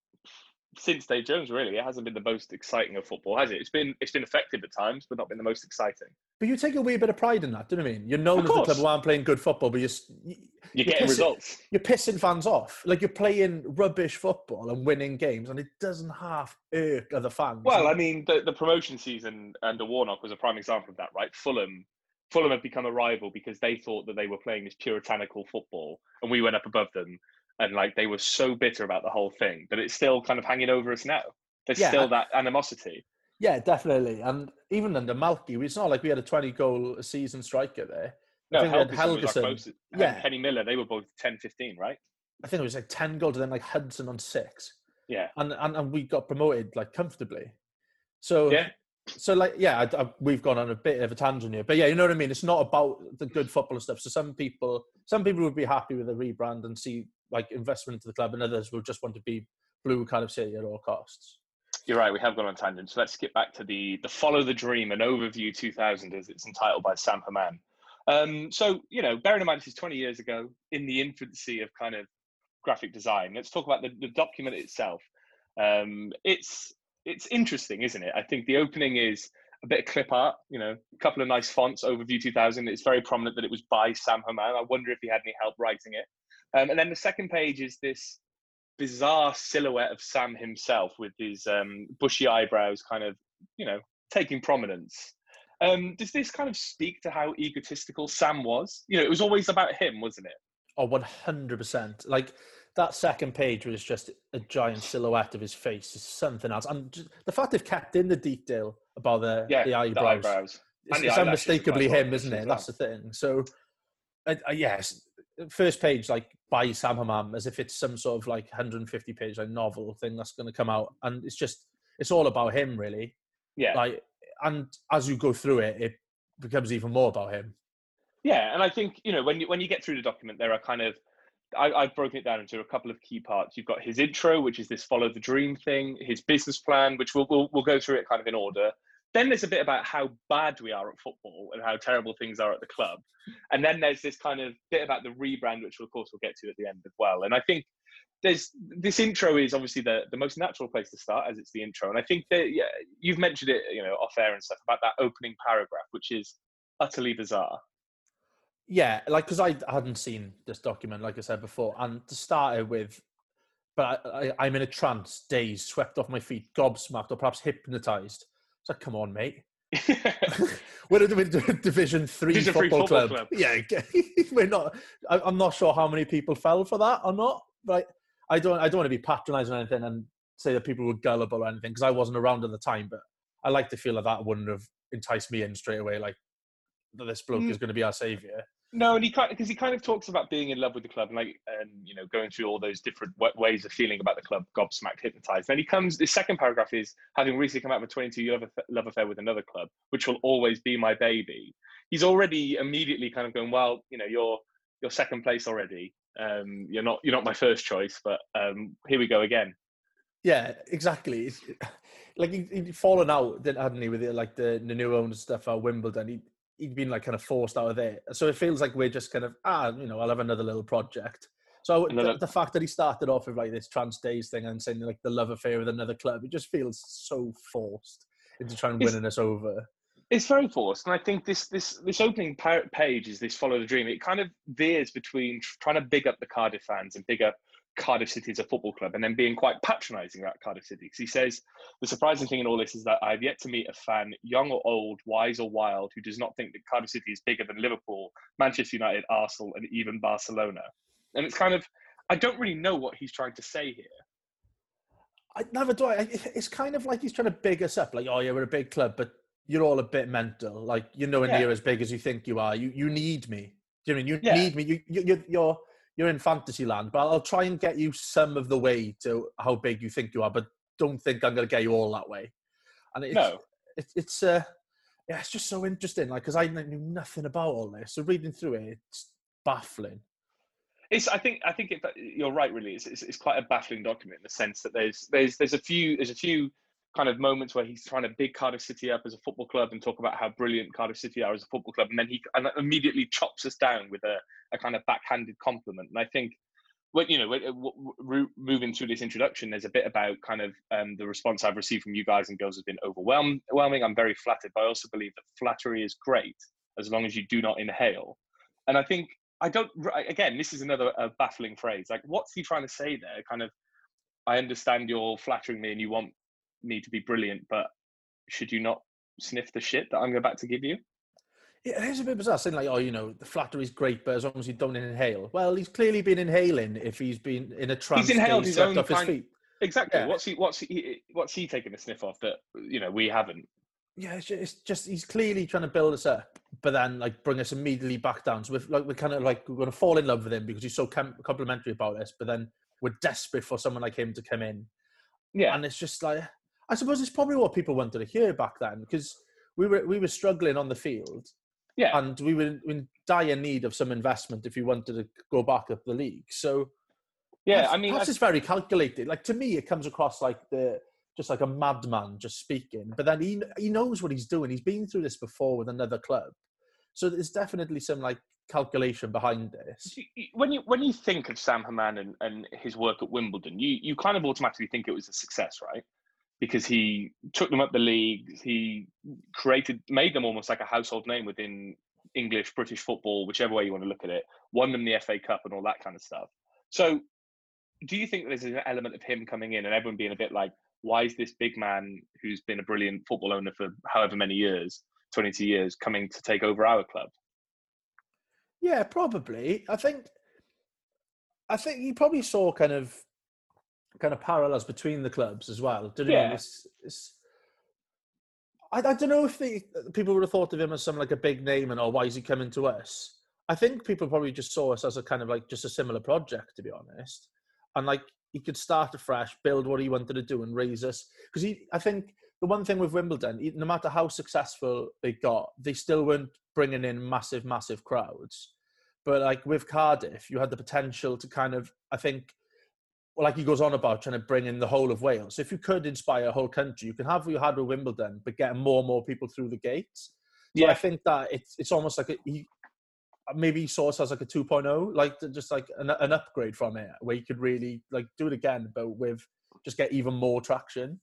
since Dave Jones. Really, it hasn't been the most exciting of football, has it? It's been it's been effective at times, but not been the most exciting. But you take a wee bit of pride in that, do you know what I mean? You're known as the club who aren't playing good football, but you're you're, you're getting pissing, results. You're pissing fans off. Like you're playing rubbish football and winning games, and it doesn't half irk other fans. Well, I mean, the, the promotion season under Warnock was a prime example of that, right? Fulham Fulham have become a rival because they thought that they were playing this puritanical football and we went up above them. And like they were so bitter about the whole thing, but it's still kind of hanging over us now. There's yeah, still that animosity. Yeah, definitely. And even under Malky, it's not like we had a 20 goal a season striker there. No, I think Helguson, Helguson yeah. Kenny Miller, they were both 10, 15, right? I think it was like 10 goals and then like Hudson on six. Yeah. And, and, and we got promoted like comfortably. So yeah so like yeah I, I, we've gone on a bit of a tangent here but yeah you know what i mean it's not about the good football stuff so some people some people would be happy with the rebrand and see like investment into the club and others will just want to be blue kind of city at all costs you're right we have gone on tangent so let's skip back to the the follow the dream an overview 2000 as it's entitled by sam hammam um, so you know bearing in mind this is 20 years ago in the infancy of kind of graphic design let's talk about the, the document itself um, it's it's interesting, isn't it? I think the opening is a bit of clip art, you know, a couple of nice fonts. Overview 2000. It's very prominent that it was by Sam Hammam. I wonder if he had any help writing it. Um, and then the second page is this bizarre silhouette of Sam himself with his um, bushy eyebrows, kind of, you know, taking prominence. Um, does this kind of speak to how egotistical Sam was? You know, it was always about him, wasn't it? Oh, 100%. Like, that second page was just a giant silhouette of his face. It's something else, and just, the fact they've kept in the detail about the yeah, the eyebrows, the eyebrows. it's, it's unmistakably him, isn't it? That's the thing. So, uh, uh, yes, first page like by Sam Hammam, as if it's some sort of like 150 page like novel thing that's going to come out, and it's just it's all about him, really. Yeah. Like, and as you go through it, it becomes even more about him. Yeah, and I think you know when you when you get through the document, there are kind of I, have broken it down into a couple of key parts. You've got his intro, which is this follow the dream thing, his business plan, which we'll, we'll, we'll go through it kind of in order. Then there's a bit about how bad we are at football and how terrible things are at the club. And then there's this kind of bit about the rebrand, which of course we'll get to at the end as well. And I think there's this intro is obviously the, the most natural place to start as it's the intro. And I think that yeah, you've mentioned it, you know, off air and stuff about that opening paragraph, which is utterly bizarre. Yeah, like because I hadn't seen this document, like I said before, and to start it with, but I, I, am in a trance, dazed, swept off my feet, gobsmacked, or perhaps hypnotized. It's like, come on, mate. <laughs> we're a Division Three Division football, football club. club. Yeah, <laughs> we're not. I, I'm not sure how many people fell for that or not, but I don't. I don't want to be patronising or anything and say that people were gullible or anything because I wasn't around at the time. But I like to feel that that wouldn't have enticed me in straight away. Like that this bloke mm. is going to be our savior. No, and he kind because he kind of talks about being in love with the club and like and you know going through all those different ways of feeling about the club, gobsmacked, hypnotized. Then he comes. The second paragraph is having recently come out of a 22 year love affair with another club, which will always be my baby. He's already immediately kind of going, well, you know, you're you're second place already. Um, you're not you're not my first choice, but um, here we go again. Yeah, exactly. like he, would fallen out, didn't hadn't he, with it, like the, the new owner stuff at Wimbledon. He he'd been like kind of forced out of there. So it feels like we're just kind of ah, you know, I'll have another little project. So another... the, the, fact that he started off with like this trans days thing and saying like the love affair with another club, it just feels so forced into trying to winning us over. It's very forced, and I think this this this opening page is this follow the dream. It kind of veers between trying to big up the Cardiff fans and big up Cardiff City as a football club and then being quite patronising about Cardiff City. Because he says the surprising thing in all this is that I've yet to meet a fan, young or old, wise or wild, who does not think that Cardiff City is bigger than Liverpool, Manchester United, Arsenal, and even Barcelona. And it's kind of, I don't really know what he's trying to say here. I never do. I, it's kind of like he's trying to big us up, like, oh yeah, we're a big club, but you're all a bit mental. Like you're nowhere yeah. near as big as you think you are. You you need me. Do you know I mean you yeah. need me? You, you you're you're in fantasy land, but I'll try and get you some of the way to how big you think you are, but don't think I'm going to get you all that way. And it's, no. it's, it's, uh, yeah, it's just so interesting, like, because I knew nothing about all this. So reading through it, it's baffling. It's, I think, I think it, you're right. Really, it's, it's, it's quite a baffling document in the sense that there's, there's, there's a few, there's a few kind of moments where he's trying to big Cardiff City up as a football club and talk about how brilliant Cardiff City are as a football club, and then he and immediately chops us down with a, a kind of backhanded compliment. And I think, when you know, moving through this introduction, there's a bit about kind of um, the response I've received from you guys and girls has been overwhelming. I'm very flattered, but I also believe that flattery is great as long as you do not inhale. And I think I don't. Again, this is another baffling phrase. Like, what's he trying to say there? Kind of, I understand you're flattering me and you want me to be brilliant, but should you not sniff the shit that I'm about to give you? Yeah, it is a bit bizarre saying like, oh, you know, the flattery is great, but as long as you don't inhale. Well, he's clearly been inhaling if he's been in a trance. He's inhaled his own off his feet. Exactly. Yeah. What's he? What's he? What's he taking a sniff of that you know we haven't? Yeah, it's just, it's just, he's clearly trying to build us up, but then like bring us immediately back down. So we're like we're kind of like we're going to fall in love with him because he's so complimentary about us, but then we're desperate for someone like him to come in. Yeah, and it's just like I suppose it's probably what people wanted to hear back then because we were we were struggling on the field. Yeah. And we were in dire need of some investment if we wanted to go back up the league. So yeah, I mean, perhaps it's very calculated. Like to me, it comes across like the just like a madman just speaking. But then he he knows what he's doing. He's been through this before with another club, so there's definitely some like calculation behind this. When you when you think of Sam Hammam and, and his work at Wimbledon, you you kind of automatically think it was a success, right? Because he took them up the leagues. He created, made them almost like a household name within English, British football, whichever way you want to look at it. Won them the FA Cup and all that kind of stuff. So, do you think there's an element of him coming in and everyone being a bit like, why is this big man who's been a brilliant football owner for however many years, 22 years, coming to take over our club? Yeah, probably. I think. I think he probably saw kind of kind of parallels between the clubs as well. Didn't yeah. It's, it's, I, I don't know if the people would have thought of him as some like a big name and oh why is he coming to us? I think people probably just saw us as a kind of like just a similar project to be honest, and like he could start afresh, build what he wanted to do, and raise us because he. I think the one thing with Wimbledon, no matter how successful they got, they still weren't bringing in massive, massive crowds. But like with Cardiff, you had the potential to kind of, I think, like he goes on about trying to bring in the whole of Wales. If you could inspire a whole country, you can have what you had with Wimbledon, but getting more and more people through the gates. So yeah. I think that it's it's almost like a, he maybe he saw us as like a 2.0, like just like an, an upgrade from it, where you could really like do it again, but with just get even more traction.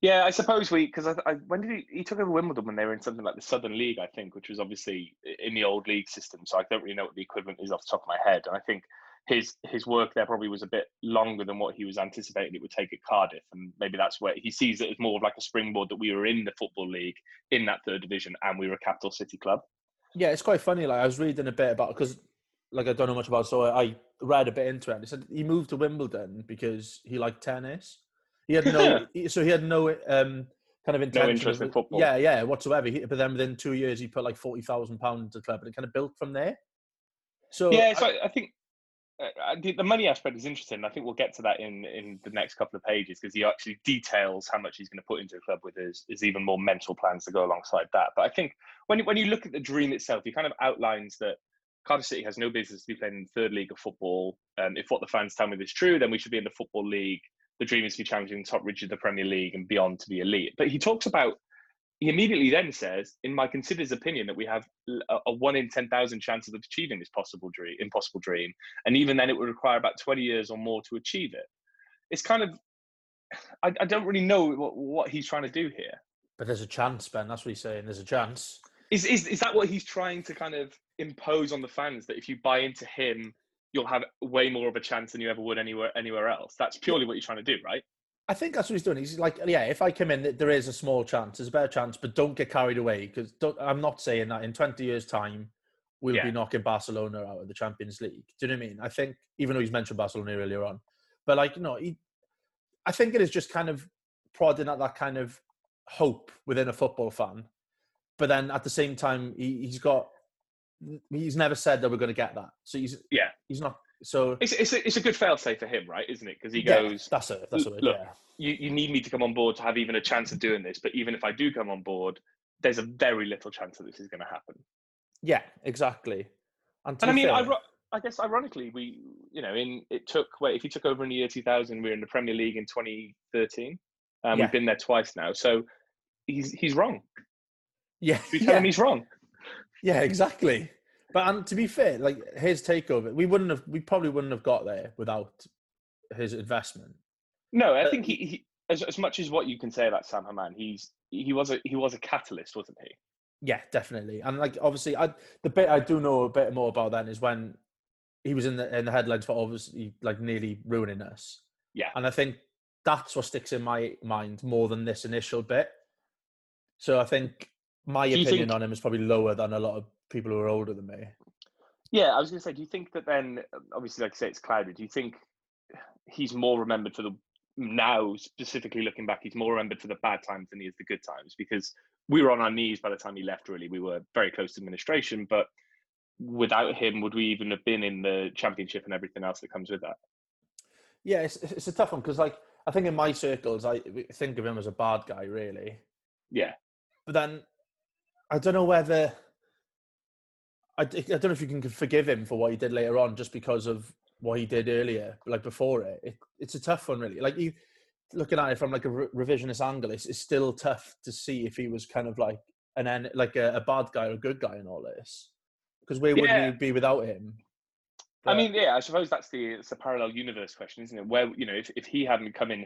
Yeah, I suppose we because I, I, when did he he took over Wimbledon when they were in something like the Southern League, I think, which was obviously in the old league system. So I don't really know what the equivalent is off the top of my head. And I think his his work there probably was a bit longer than what he was anticipating it would take at Cardiff, and maybe that's where he sees it as more of like a springboard that we were in the football league in that third division, and we were a capital city club. Yeah, it's quite funny. Like I was reading a bit about because like I don't know much about, so I read a bit into it. He said he moved to Wimbledon because he liked tennis. He had no, <laughs> so he had no um, kind of intention. No interest in football. Yeah, yeah, whatsoever. He, but then within two years, he put like forty thousand pounds into the club, and it kind of built from there. So yeah, so I, I think the, the money aspect is interesting. I think we'll get to that in in the next couple of pages because he actually details how much he's going to put into the club with his, his even more mental plans to go alongside that. But I think when when you look at the dream itself, he kind of outlines that Cardiff City has no business to be playing in the third league of football. Um, if what the fans tell me is true, then we should be in the football league. The dream is to be challenging the top reaches of the Premier League and beyond to be elite. But he talks about he immediately then says, in my considered opinion, that we have a, a one in 10,000 chance of achieving this possible dream, impossible dream. And even then, it would require about 20 years or more to achieve it. It's kind of, <sighs> I, I don't really know what, what he's trying to do here. But there's a chance, Ben. That's what he's saying. There's a chance. Is, is, is that what he's trying to kind of impose on the fans that if you buy into him, you'll have way more of a chance than you ever would anywhere anywhere else? That's purely what you're trying to do, right? I think that's what he's doing. He's like, yeah, if I come in, there is a small chance, there's a better chance, but don't get carried away because I'm not saying that in 20 years' time we'll yeah. be knocking Barcelona out of the Champions League. Do you know what I mean? I think, even though he's mentioned Barcelona earlier on, but like, you know, he, I think it is just kind of prodding at that kind of hope within a football fan. But then at the same time, he, he's got, he's never said that we're going to get that. So he's, yeah, he's not so it's it's a, it's a good fail safe for him, right? Isn't it? Because he goes, that's it. That's it. Look, yeah. you, you need me to come on board to have even a chance of doing this. But even if I do come on board, there's a very little chance that this is going to happen. Yeah, exactly. And, and I mean, I, I guess ironically, we you know, in it took wait if he took over in the year 2000, we were in the Premier League in 2013. Um, yeah. We've been there twice now, so he's he's wrong. Yeah, we <laughs> tell yeah. him he's wrong. Yeah, exactly. But and to be fair, like his takeover, we wouldn't have, we probably wouldn't have got there without his investment. No, I think he, he as, as much as what you can say about Sam Hammam, he's he was a he was a catalyst, wasn't he? Yeah, definitely. And like obviously, I the bit I do know a bit more about then is when he was in the in the headlines for obviously like nearly ruining us. Yeah, and I think that's what sticks in my mind more than this initial bit. So I think my opinion think, on him is probably lower than a lot of people who are older than me. Yeah, I was going to say, do you think that then, uh, obviously, like I say, it's clouded. Do you think he's more remembered for the now, specifically looking back, he's more remembered for the bad times than he is the good times? Because we were on our knees by the time he left. Really, we were very close to administration, but without him, would we even have been in the championship and everything else that comes with that? Yeah, it's it's a tough one because, like, I think in my circles, I think of him as a bad guy, really. Yeah, but then I don't know whether I, I don't know if you can forgive him for what he did later on, just because of what he did earlier, like before it. it it's a tough one, really. Like you looking at it from like a re- revisionist angle, it's, it's still tough to see if he was kind of like an en- like a, a bad guy or a good guy in all this, because where yeah. would we be without him? But, I mean, yeah, I suppose that's the it's a parallel universe question, isn't it? Where you know, if if he hadn't come in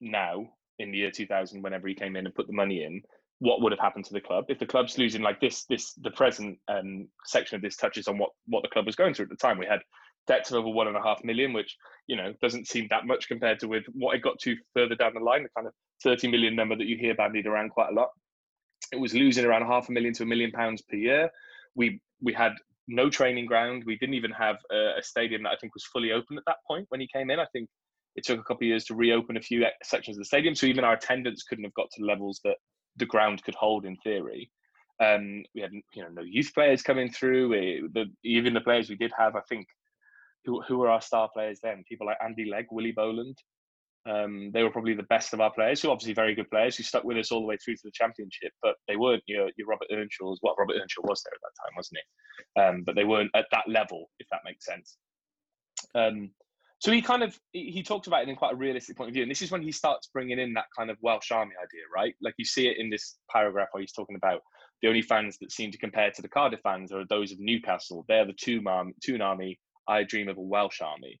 now in the year 2000, whenever he came in and put the money in, what would have happened to the club. If the club's losing like this this the present um, section of this touches on what what the club was going through at the time. We had debts of over one and a half million which you know doesn't seem that much compared to with what it got to further down the line the kind of 30 million number that you hear bandied around quite a lot. It was losing around half a million to a million pounds per year. We we had no training ground. We didn't even have a, a stadium that i think was fully open at that point when he came in. I think it took a couple of years to reopen a few sections of the stadium so even our attendance couldn't have got to levels that the ground could hold in theory. Um, we had you know no youth players coming through. We, the, even the players we did have, I think, who who were our star players then? People like Andy Legg, Willie Boland. Um, they were probably the best of our players, who obviously very good players who stuck with us all the way through to the championship. But they weren't your, your Robert Earnshaws. Well, Robert Earnshaw was there at that time, wasn't he? Um, but they weren't at that level, if that makes sense. Um, so he kind of he talks about it in quite a realistic point of view, and this is when he starts bringing in that kind of Welsh army idea, right? Like you see it in this paragraph where he's talking about the only fans that seem to compare to the Cardiff fans are those of Newcastle. They're the Toon army. Toon army. I dream of a Welsh army.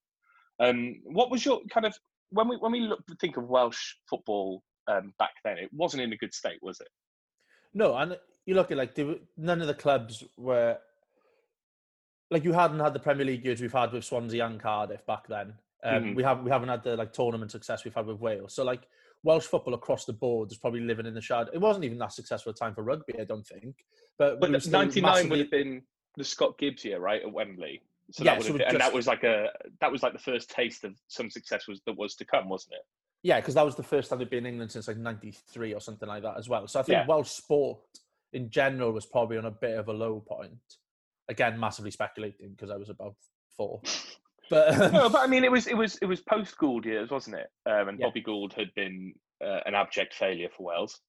Um, what was your kind of when we when we look think of Welsh football um, back then. It wasn't in a good state, was it? No, and you look at like were, none of the clubs were like you hadn't had the Premier League years we've had with Swansea and Cardiff back then. Um, mm-hmm. We have we haven't had the like tournament success we've had with Wales. So like Welsh football across the board is probably living in the shadow. It wasn't even that successful a time for rugby, I don't think. But, but ninety nine massively... would have been the Scott Gibbs year, right, at Wembley. So yeah, that so just... and that was like a that was like the first taste of some success was that was to come, wasn't it? Yeah, because that was the first time they'd been in England since like '93 or something like that as well. So I think yeah. Welsh sport in general was probably on a bit of a low point. Again, massively speculating because I was about four. <laughs> But no, but I mean, it was it was it was post Gould years, wasn't it? Um, and yeah. Bobby Gould had been uh, an abject failure for Wales.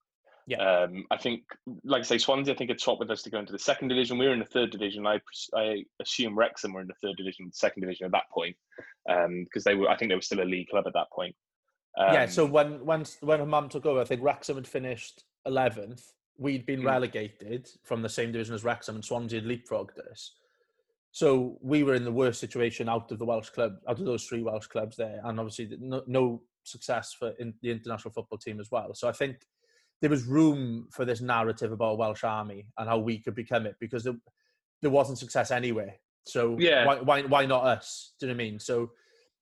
Yeah. Um, I think, like I say, Swansea, I think had swapped with us to go into the second division. We were in the third division. I I assume Wrexham were in the third division, second division at that point, because um, they were. I think they were still a league club at that point. Um, yeah. So when when when Hammam took over, I think Wrexham had finished eleventh. We'd been mm. relegated from the same division as Wrexham, and Swansea had leapfrogged us. So we were in the worst situation out of the Welsh club, out of those three Welsh clubs there, and obviously no, no success for in the international football team as well. So I think there was room for this narrative about a Welsh Army and how we could become it because there, there wasn't success anyway. So yeah. why, why why not us? Do you know what I mean? So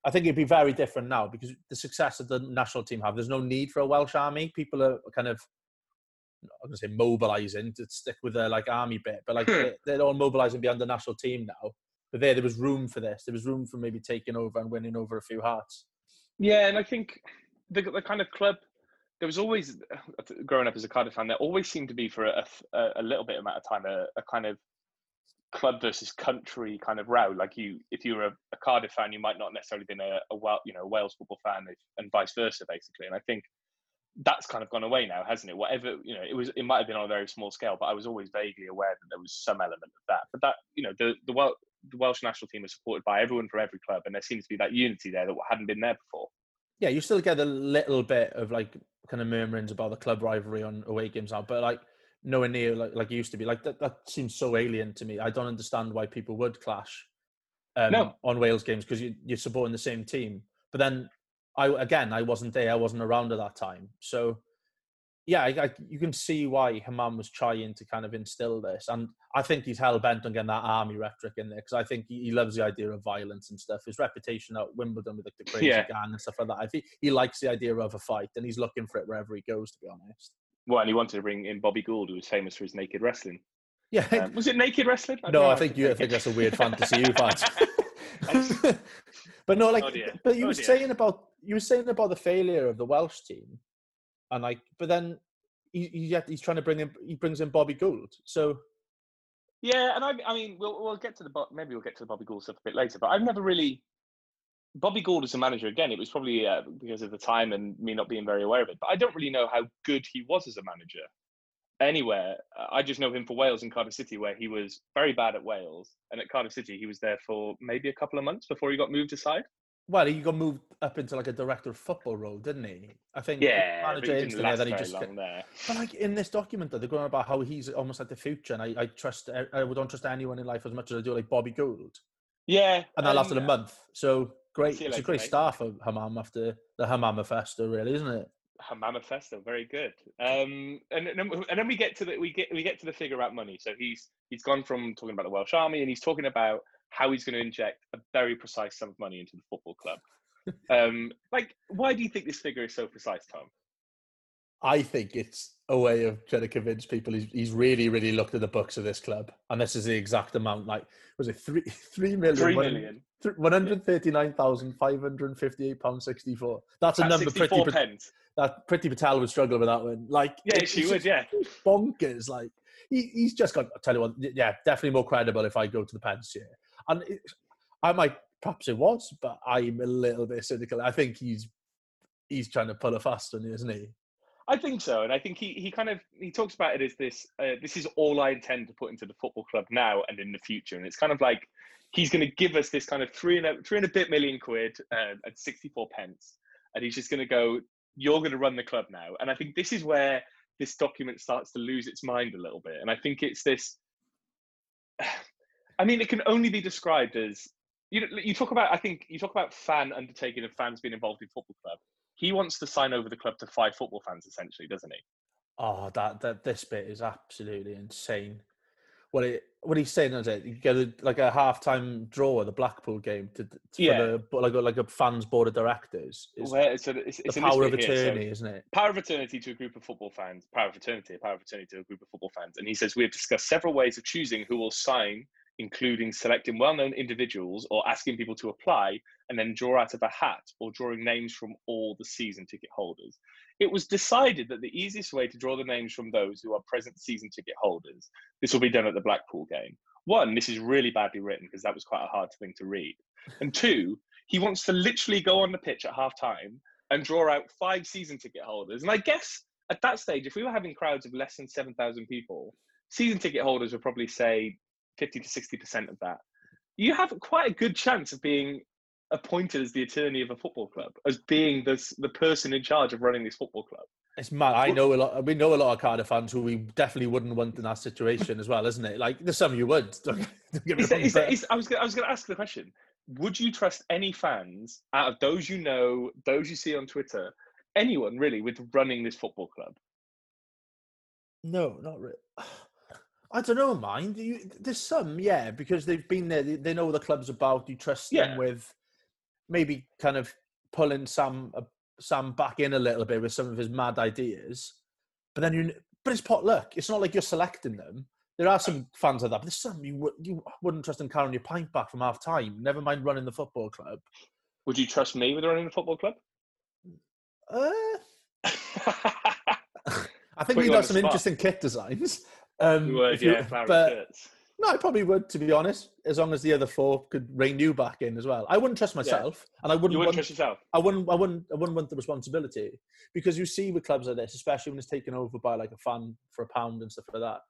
I think it'd be very different now because the success that the national team have, there's no need for a Welsh Army. People are kind of I'm gonna say mobilizing to stick with their like army bit, but like hmm. they're, they're all mobilizing beyond the national team now. But there, there was room for this. There was room for maybe taking over and winning over a few hearts. Yeah, and I think the the kind of club there was always <sighs> growing up as a Cardiff fan. There always seemed to be for a, a, a little bit amount of time a, a, kind of club versus country kind of row. Like you, if you were a, a Cardiff fan, you might not necessarily been a, a you know Wales football fan, if, and vice versa, basically. And I think that's kind of gone away now, hasn't it? Whatever you know, it was it might have been on a very small scale, but I was always vaguely aware that there was some element of that. But that you know, the the, Wel- the Welsh national team is supported by everyone from every club, and there seems to be that unity there that hadn't been there before yeah, you still get a little bit of like kind of murmurings about the club rivalry on away games now, but like nowhere near like like it used to be. Like that, that seems so alien to me. I don't understand why people would clash um, no. on Wales games because you, you're supporting the same team. But then I again, I wasn't there. I wasn't around at that time, so yeah, I, I, you can see why Hammam was trying to kind of instill this, and I think he's hell bent on getting that army rhetoric in there because I think he, he, loves the idea of violence and stuff. His reputation at Wimbledon with like the crazy yeah. gang and stuff like that. I think he likes the idea of a fight, and he's looking for it wherever he goes. To be honest. Well, and he wanted to bring in Bobby Gould, who was famous for his naked wrestling. Yeah, um, was it naked wrestling? I no, I think you. I think that's a weird fantasy you've had. <laughs> <laughs> but no, like, oh but you oh were dear. saying about you were saying about the failure of the Welsh team and like, but then he, he he's trying to bring in he brings in Bobby Gould. So yeah, and I I mean we'll we'll get to the maybe we'll get to the Bobby Gould stuff a bit later, but I've never really Bobby Gould as a manager again. It was probably uh, because of the time and me not being very aware of it, but I don't really know how good he was as a manager anywhere. I just know him for Wales and Cardiff City, where he was very bad at Wales, and at Cardiff City he was there for maybe a couple of months before he got moved aside. Well, he got moved up into like a director of football role, didn't he? I think. Yeah, manager there, then he just. There. But like in this document, though, they're going about how he's almost like the future, and I, I trust I don't trust anyone in life as much as I do like Bobby Gould. Yeah, and that um, lasted a month. So great, it's a great mate. start for Hammam after the Hammamifesto, really, isn't it? Hammamifesto, very good. Um, and, and, then, and then we get to the we get we get to the figure out money. So he's he's gone from talking about the Welsh Army, and he's talking about how he's going to inject a very precise sum of money into the football club. <laughs> um, like, why do you think this figure is so precise, Tom? I think it's a way of trying to convince people he's, he's really, really looked at the books of this club, and this is the exact amount. Like, was it three <laughs> three million? Three million. One hundred thirty-nine thousand five hundred fifty-eight pounds sixty-four. That's a At number pretty. Pence. That Priti Patel would struggle with that one. Like, yeah, she would. Yeah, bonkers. Like, he, he's just got. I tell you what, yeah, definitely more credible if I go to the Pence here. And it, I might perhaps it was, but I'm a little bit cynical. I think he's he's trying to pull a fast one, isn't he? I think so, and I think he, he kind of he talks about it as this. Uh, this is all I intend to put into the football club now and in the future, and it's kind of like he's going to give us this kind of three and a three and a bit million quid uh, at sixty four pence, and he's just going to go. You're going to run the club now, and I think this is where this document starts to lose its mind a little bit, and I think it's this. <sighs> I mean, it can only be described as you know, you talk about. I think you talk about fan undertaking of fans being involved in football club. he wants to sign over the club to five football fans, essentially, doesn't he? Oh, that that this bit is absolutely insane. Well, it what he's saying is it you get a, like a half-time draw at the Blackpool game to, to Yeah. the, like a, like a fans board of directors. It's Where, so it's, it's power of here, so- isn't it? power of attorney to a group of football fans, power of attorney, power of attorney to a group of football fans. And he says, We have discussed several ways of choosing who will sign, including selecting well known individuals or asking people to apply and then draw out of a hat or drawing names from all the season ticket holders. It was decided that the easiest way to draw the names from those who are present season ticket holders, this will be done at the Blackpool game. One, this is really badly written because that was quite a hard thing to read. And two, he wants to literally go on the pitch at half time and draw out five season ticket holders. And I guess at that stage, if we were having crowds of less than 7,000 people, season ticket holders would probably say 50 to 60% of that. You have quite a good chance of being appointed as the attorney of a football club, as being the, the person in charge of running this football club. It's mad. I know a lot. We know a lot of Cardiff fans who we definitely wouldn't want in that situation as well, isn't it? Like there's some you would. Don't, don't get me Is that, wrong, is that, I was gonna, I was going to ask the question: Would you trust any fans out of those you know, those you see on Twitter, anyone really, with running this football club? No, not really. <sighs> I don't know, mind. You, there's some, yeah, because they've been there. They, they know what the club's about. You trust Yeah. them with maybe kind of pulling Sam uh, Sam back in a little bit with some of his mad ideas. But then you, but it's potluck. It's not like you're selecting them. There are some fans of that, but there's some you you wouldn't trust in carrying your pint back from half time. Never mind running the football club. Would you trust me with running the football club? Uh, <laughs> I think Put we you on got some spot. interesting kit designs. Um, You would, if you- yeah, flowery but shirts. No, I probably would, to be honest, as long as the other four could rein you back in as well. I wouldn't trust myself, and I wouldn't. You wouldn't want, trust yourself. I wouldn't. I wouldn't. I wouldn't want the responsibility because you see with clubs like this, especially when it's taken over by like a fan for a pound and stuff like that.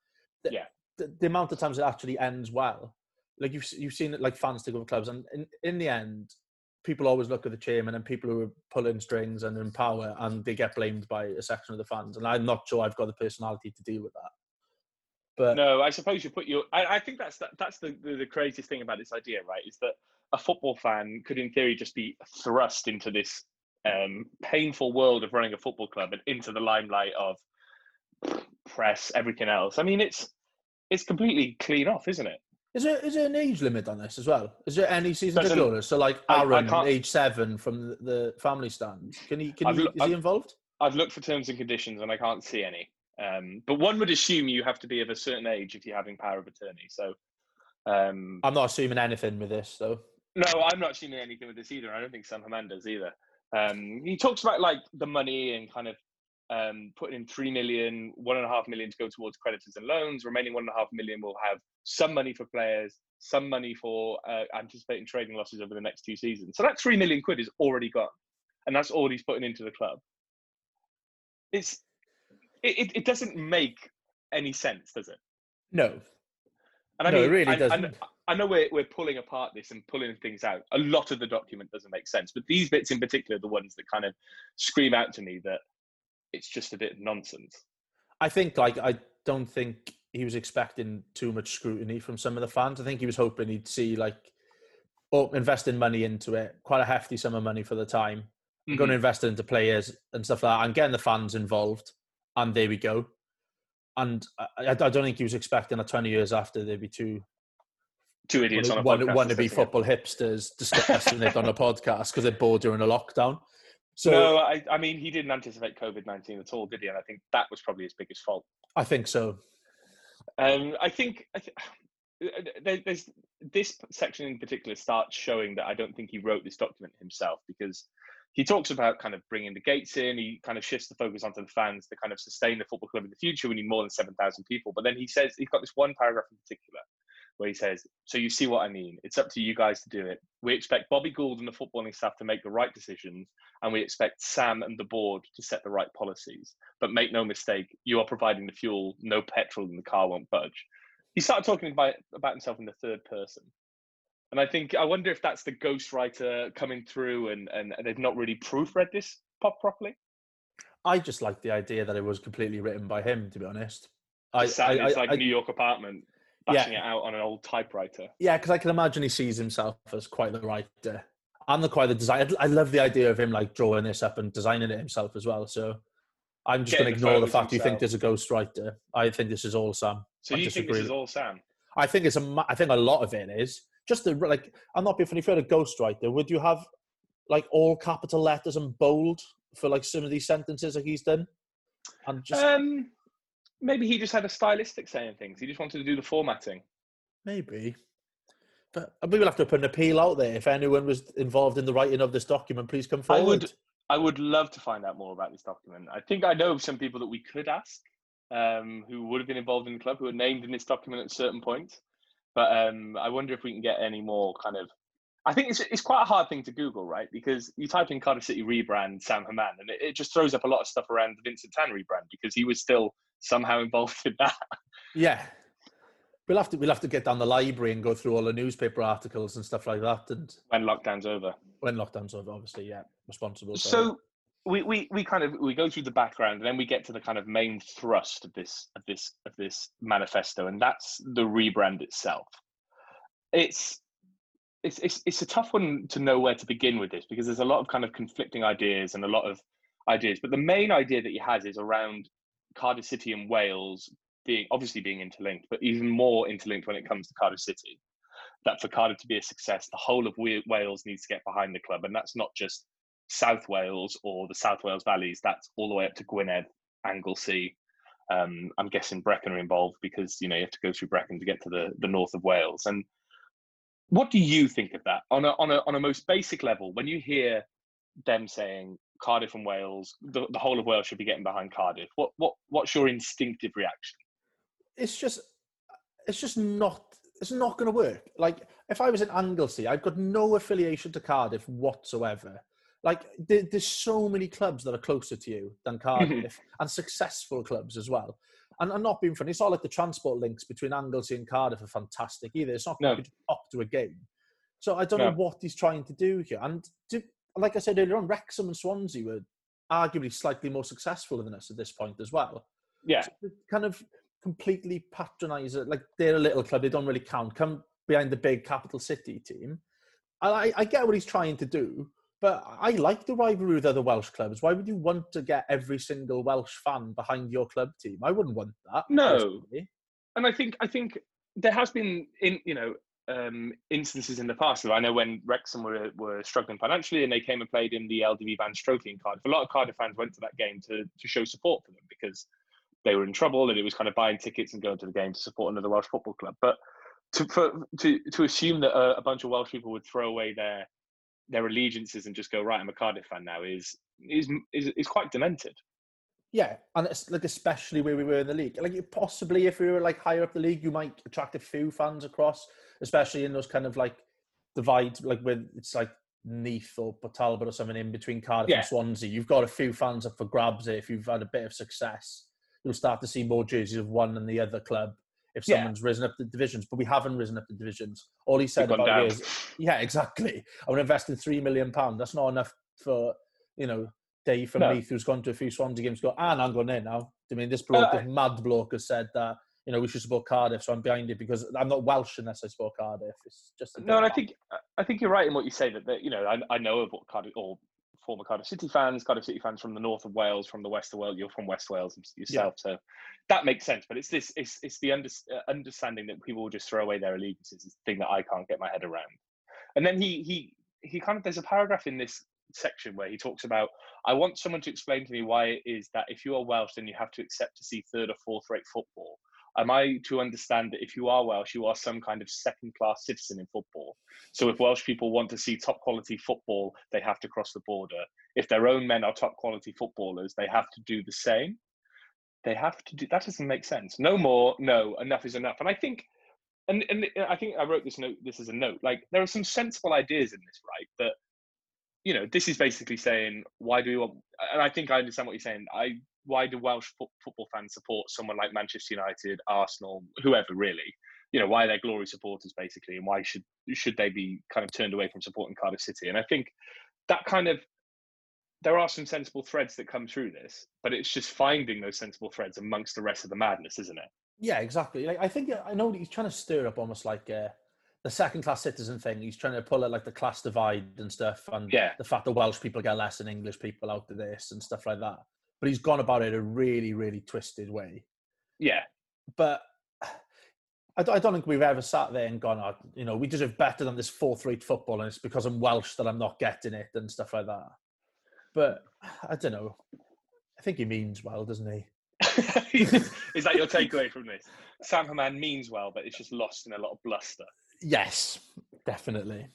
the- Yeah. The, the amount of times it actually ends well, like you've you've seen it like fans take over clubs, and in in the end, people always look at the chairman and people who are pulling strings and in power, and they get blamed by a section of the fans. And I'm not sure I've got the personality to deal with that. But No, I suppose you put your. I, I think that's the, that's the, the the craziest thing about this idea, right? Is that a football fan could, in theory, just be thrust into this um, painful world of running a football club and into the limelight of press, everything else. I mean, it's it's completely clean off, isn't it? Is there is there an age limit on this as well? Is there any season ticket holders? So like I- I Aaron, age seven from the, the family stand. Can he? Can I've he? Is I've- he involved? I've looked for terms and conditions and I can't see any. Um, but one would assume you have to be of a certain age if you're having power of attorney. So, um, I'm not assuming anything with this though. no, I'm not assuming anything with this either. I don't think Sam Hammam does either. Um, he talks about like the money and kind of um, putting in three million, one and a half million to go towards creditors and loans. Remaining one and a half million will have some money for players, some money for uh, anticipating trading losses over the next two seasons. So that three million quid is already gone, and that's all he's putting into the club. It's it, it, it doesn't make any sense, does it? No, And I No, it really I, I doesn't. kn- I know we're, we're pulling apart this and pulling things out. A lot of the document doesn't make sense, but these bits in particular are the ones that kind of scream out to me that it's just a bit of nonsense. I think like I don't think he was expecting too much scrutiny from some of the fans. I think he was hoping he'd see like oh investing money into it, quite a hefty sum of money for the time. I'm going to invest it into players and stuff like that, and getting the fans involved. And there we go. And I, I don't think he was expecting that 20 years after there'd be two Two idiots on a want, podcast. want to be discussing it. football hipsters discussing it on a podcast because they're bored during a lockdown. So no, I, I mean, he didn't anticipate COVID 19 at all, did he? And I think that was probably his biggest fault. I think so. Um, I think I th- <sighs> there, there's this section in particular starts showing that I don't think he wrote this document himself because he talks about kind of bringing the gates in. He kind of shifts the focus onto the fans to kind of sustain the football club in the future. We need more than seven thousand people. But then he says he's got this one paragraph in particular where he says, "So you see what I mean? It's up to you guys to do it. We expect Bobby Gould and the footballing staff to make the right decisions, and we expect Sam and the board to set the right policies. But make no mistake, you are providing the fuel. No petrol, and the car won't budge." He started talking about about himself in the third person. And I think I wonder if that's the ghostwriter coming through and, and they've not really proofread this pop properly. I just like the idea that it was completely written by him. To be honest, I, I, in his I- like I- New York apartment, Yeah. bashing it out on an old typewriter. yeah, because I can imagine he sees himself as quite the writer, and the quite the design. I love the idea of him like drawing this up and designing it himself as well. So I'm just going to ignore the fact himself. you think there's a ghostwriter. I think this is all Sam. So I you think this is all Sam? I think it's a. I think a lot of it is just the like. I'm not being funny. If you had a ghostwriter, would you have like all capital letters and bold for like some of these sentences like he's done? And just um, maybe he just had a stylistic saying things. He just wanted to do the formatting. Maybe. But I'd we will have to put an appeal out there. If anyone was involved in the writing of this document, please come forward. I would, I would love to find out more about this document. I think I know some people that we could ask um, who would have been involved in the club, who are named in this document at certain points. But um, I wonder if we can get any more kind of. I think it's it's quite a hard thing to Google, right? Because you type in Cardiff City rebrand Sam Hammam, and it, it just throws up a lot of stuff around the Vincent Tan rebrand because he was still somehow <laughs> involved in that. Yeah, We'll have to we'll have to get down the library and go through all the newspaper articles and stuff like that. And when lockdown's over. When lockdown's over, obviously, yeah, responsible. So we, we we kind of we go through the background and then we get to the kind of main thrust of this of this of this manifesto, and that's the rebrand itself. It's it's, it's it's a tough one to know where to begin with this because there's a lot of kind of conflicting ideas and a lot of ideas. But the main idea that he has is around Cardiff City and Wales being obviously being interlinked, but even more interlinked when it comes to Cardiff City. That for Cardiff to be a success, the whole of Wales needs to get behind the club, and that's not just South Wales or the South Wales valleys. That's all the way up to Gwynedd, Anglesey. Um, I'm guessing Brecon are involved because you know you have to go through Brecon to get to the the north of Wales. And what do you think of that on a on a on a most basic level? When you hear them saying Cardiff and Wales, the, the whole of Wales should be getting behind Cardiff. What what what's your instinctive reaction? it's just it's just not it's not going to work. Like if I was in Anglesey, I've got no affiliation to Cardiff whatsoever. Like there, there's so many clubs that are closer to you than Cardiff, mm-hmm. and successful clubs as well. And I'm not being funny. It's all like the transport links between Anglesey and Cardiff are fantastic either. It's not no. to pop to a game. So I don't no. know what he's trying to do here. And to, like I said earlier on, Wrexham and Swansea were arguably slightly more successful than us at this point as well. Yeah. So kind of completely patronise it. Like they're a little club, they don't really count. Come behind the big capital city team. I, I get what he's trying to do, but I like the rivalry with other Welsh clubs. Why would you want to get every single Welsh fan behind your club team? I wouldn't want that. No, personally. and I think I think there has been in you know um, instances in the past. I know when Wrexham were were struggling financially and they came and played in the LDV Vans Trophy in Cardiff. A lot of Cardiff fans went to that game to to show support for them because they were in trouble and it was kind of buying tickets and going to the game to support another Welsh football club. But to for, to to assume that a, a, bunch of Welsh people would throw away their their allegiances and just go right, I'm a Cardiff fan now is is is, is quite demented. Yeah, and it's like especially where we were in the league. Like possibly if we were like higher up the league, you might attract a few fans across, especially in those kind of like divides, like where it's like Neath or Talbot or something in between Cardiff yeah. and Swansea. You've got a few fans up for grabs if you've had a bit of success you'll start to see more jerseys of one than the other club if someone's yeah. risen up the divisions. But we haven't risen up the divisions. All he said about it is, yeah, exactly. I'm investing three million pounds. That's not enough for you know Dave from no. Neath who's gone to a few Swansea games. Go, and I'm going in now. I mean, this bloke, uh, this mad bloke, has said that you know we should support Cardiff, so I'm behind it because I'm not Welsh unless I support Cardiff. It's just no, and I think I think you're right in what you say that, that you know I, I know about Cardiff or former Cardiff City fans, Cardiff City fans from the north of Wales, from the west of Wales. You're from West Wales yourself, yeah. so that makes sense. But it's this, it's it's the under, uh, understanding that people will just throw away their allegiances is the thing that I can't get my head around. And then he he he kind of there's a paragraph in this section where he talks about I want someone to explain to me why it is that if you are Welsh, then you have to accept to see third or fourth rate football am I to understand that if you are Welsh, you are some kind of second class citizen in football? So if Welsh people want to see top quality football, they have to cross the border. If their own men are top quality footballers, they have to do the same. They have to do that doesn't make sense. No more, no, enough is enough. And I think and, and I think I wrote this note this is a note. Like there are some sensible ideas in this, right? That you know, this is basically saying why do we want and I think I understand what you're saying. I why do Welsh fo- football fans support someone like Manchester United, Arsenal, whoever really? You know, why are they glory supporters basically, and why should should they be kind of turned away from supporting Cardiff City? And I think that kind of there are some sensible threads that come through this, but it's just finding those sensible threads amongst the rest of the madness, isn't it? Yeah, exactly. Like, I think I know he's trying to stir up almost like a the second class citizen thing. He's trying to pull at like the class divide and stuff, and Yeah. the fact that Welsh people get less than English people out of this and stuff like that. But he's gone about it a really, really twisted way. Yeah. But <sighs> I don't, think we've ever sat there and gone, oh, you know, we deserve better than this fourth rate football, and it's because I'm Welsh that I'm not getting it and stuff like that. But <sighs> I don't know. I think he means well, doesn't he? <laughs> Is that your <laughs> takeaway from this? Sam Hammam means well, but it's just lost in a lot of bluster. Yes, definitely.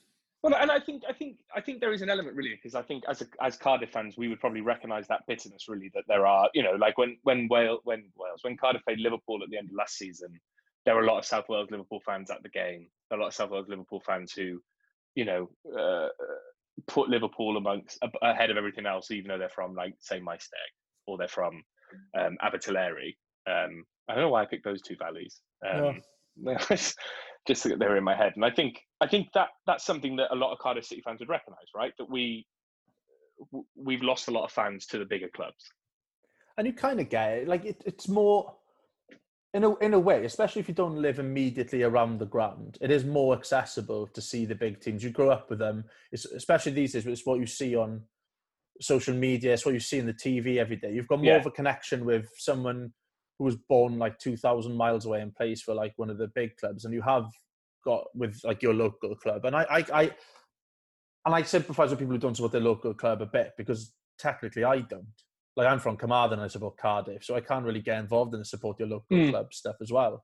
Well, and I think I think I think there is an element really because I think as a, as Cardiff fans we would probably recognise that bitterness really that there are you know like when when Wales when Wales when Cardiff played Liverpool at the end of last season there were a lot of South Wales Liverpool fans at the game. A lot of South Wales Liverpool fans who you know uh, put Liverpool amongst ahead of everything else even though they're from like say Maesteg or they're from um, Abertillery um, I don't know why I picked those two valleys. Um, <laughs> just so that they're in my head. And I think I think that that's something that a lot of Cardiff City fans would recognise, right? That we we've lost a lot of fans to the bigger clubs. And you kind of get it. Like it, it's more in a in a way, especially if you don't live immediately around the ground. It is more accessible to see the big teams. You grow up with them, it's, especially these days. It's what you see on social media. It's what you see in the TV every day. You've got more Yeah. of a connection with someone who was born like 2000 miles away and plays for like one of the big clubs and you have got with like your local club and i i, I and i sympathize with people who don't support their local club a bit because technically i don't like i'm from carmarthen and i support cardiff so i can't really get involved in the support your local Mm. club stuff as well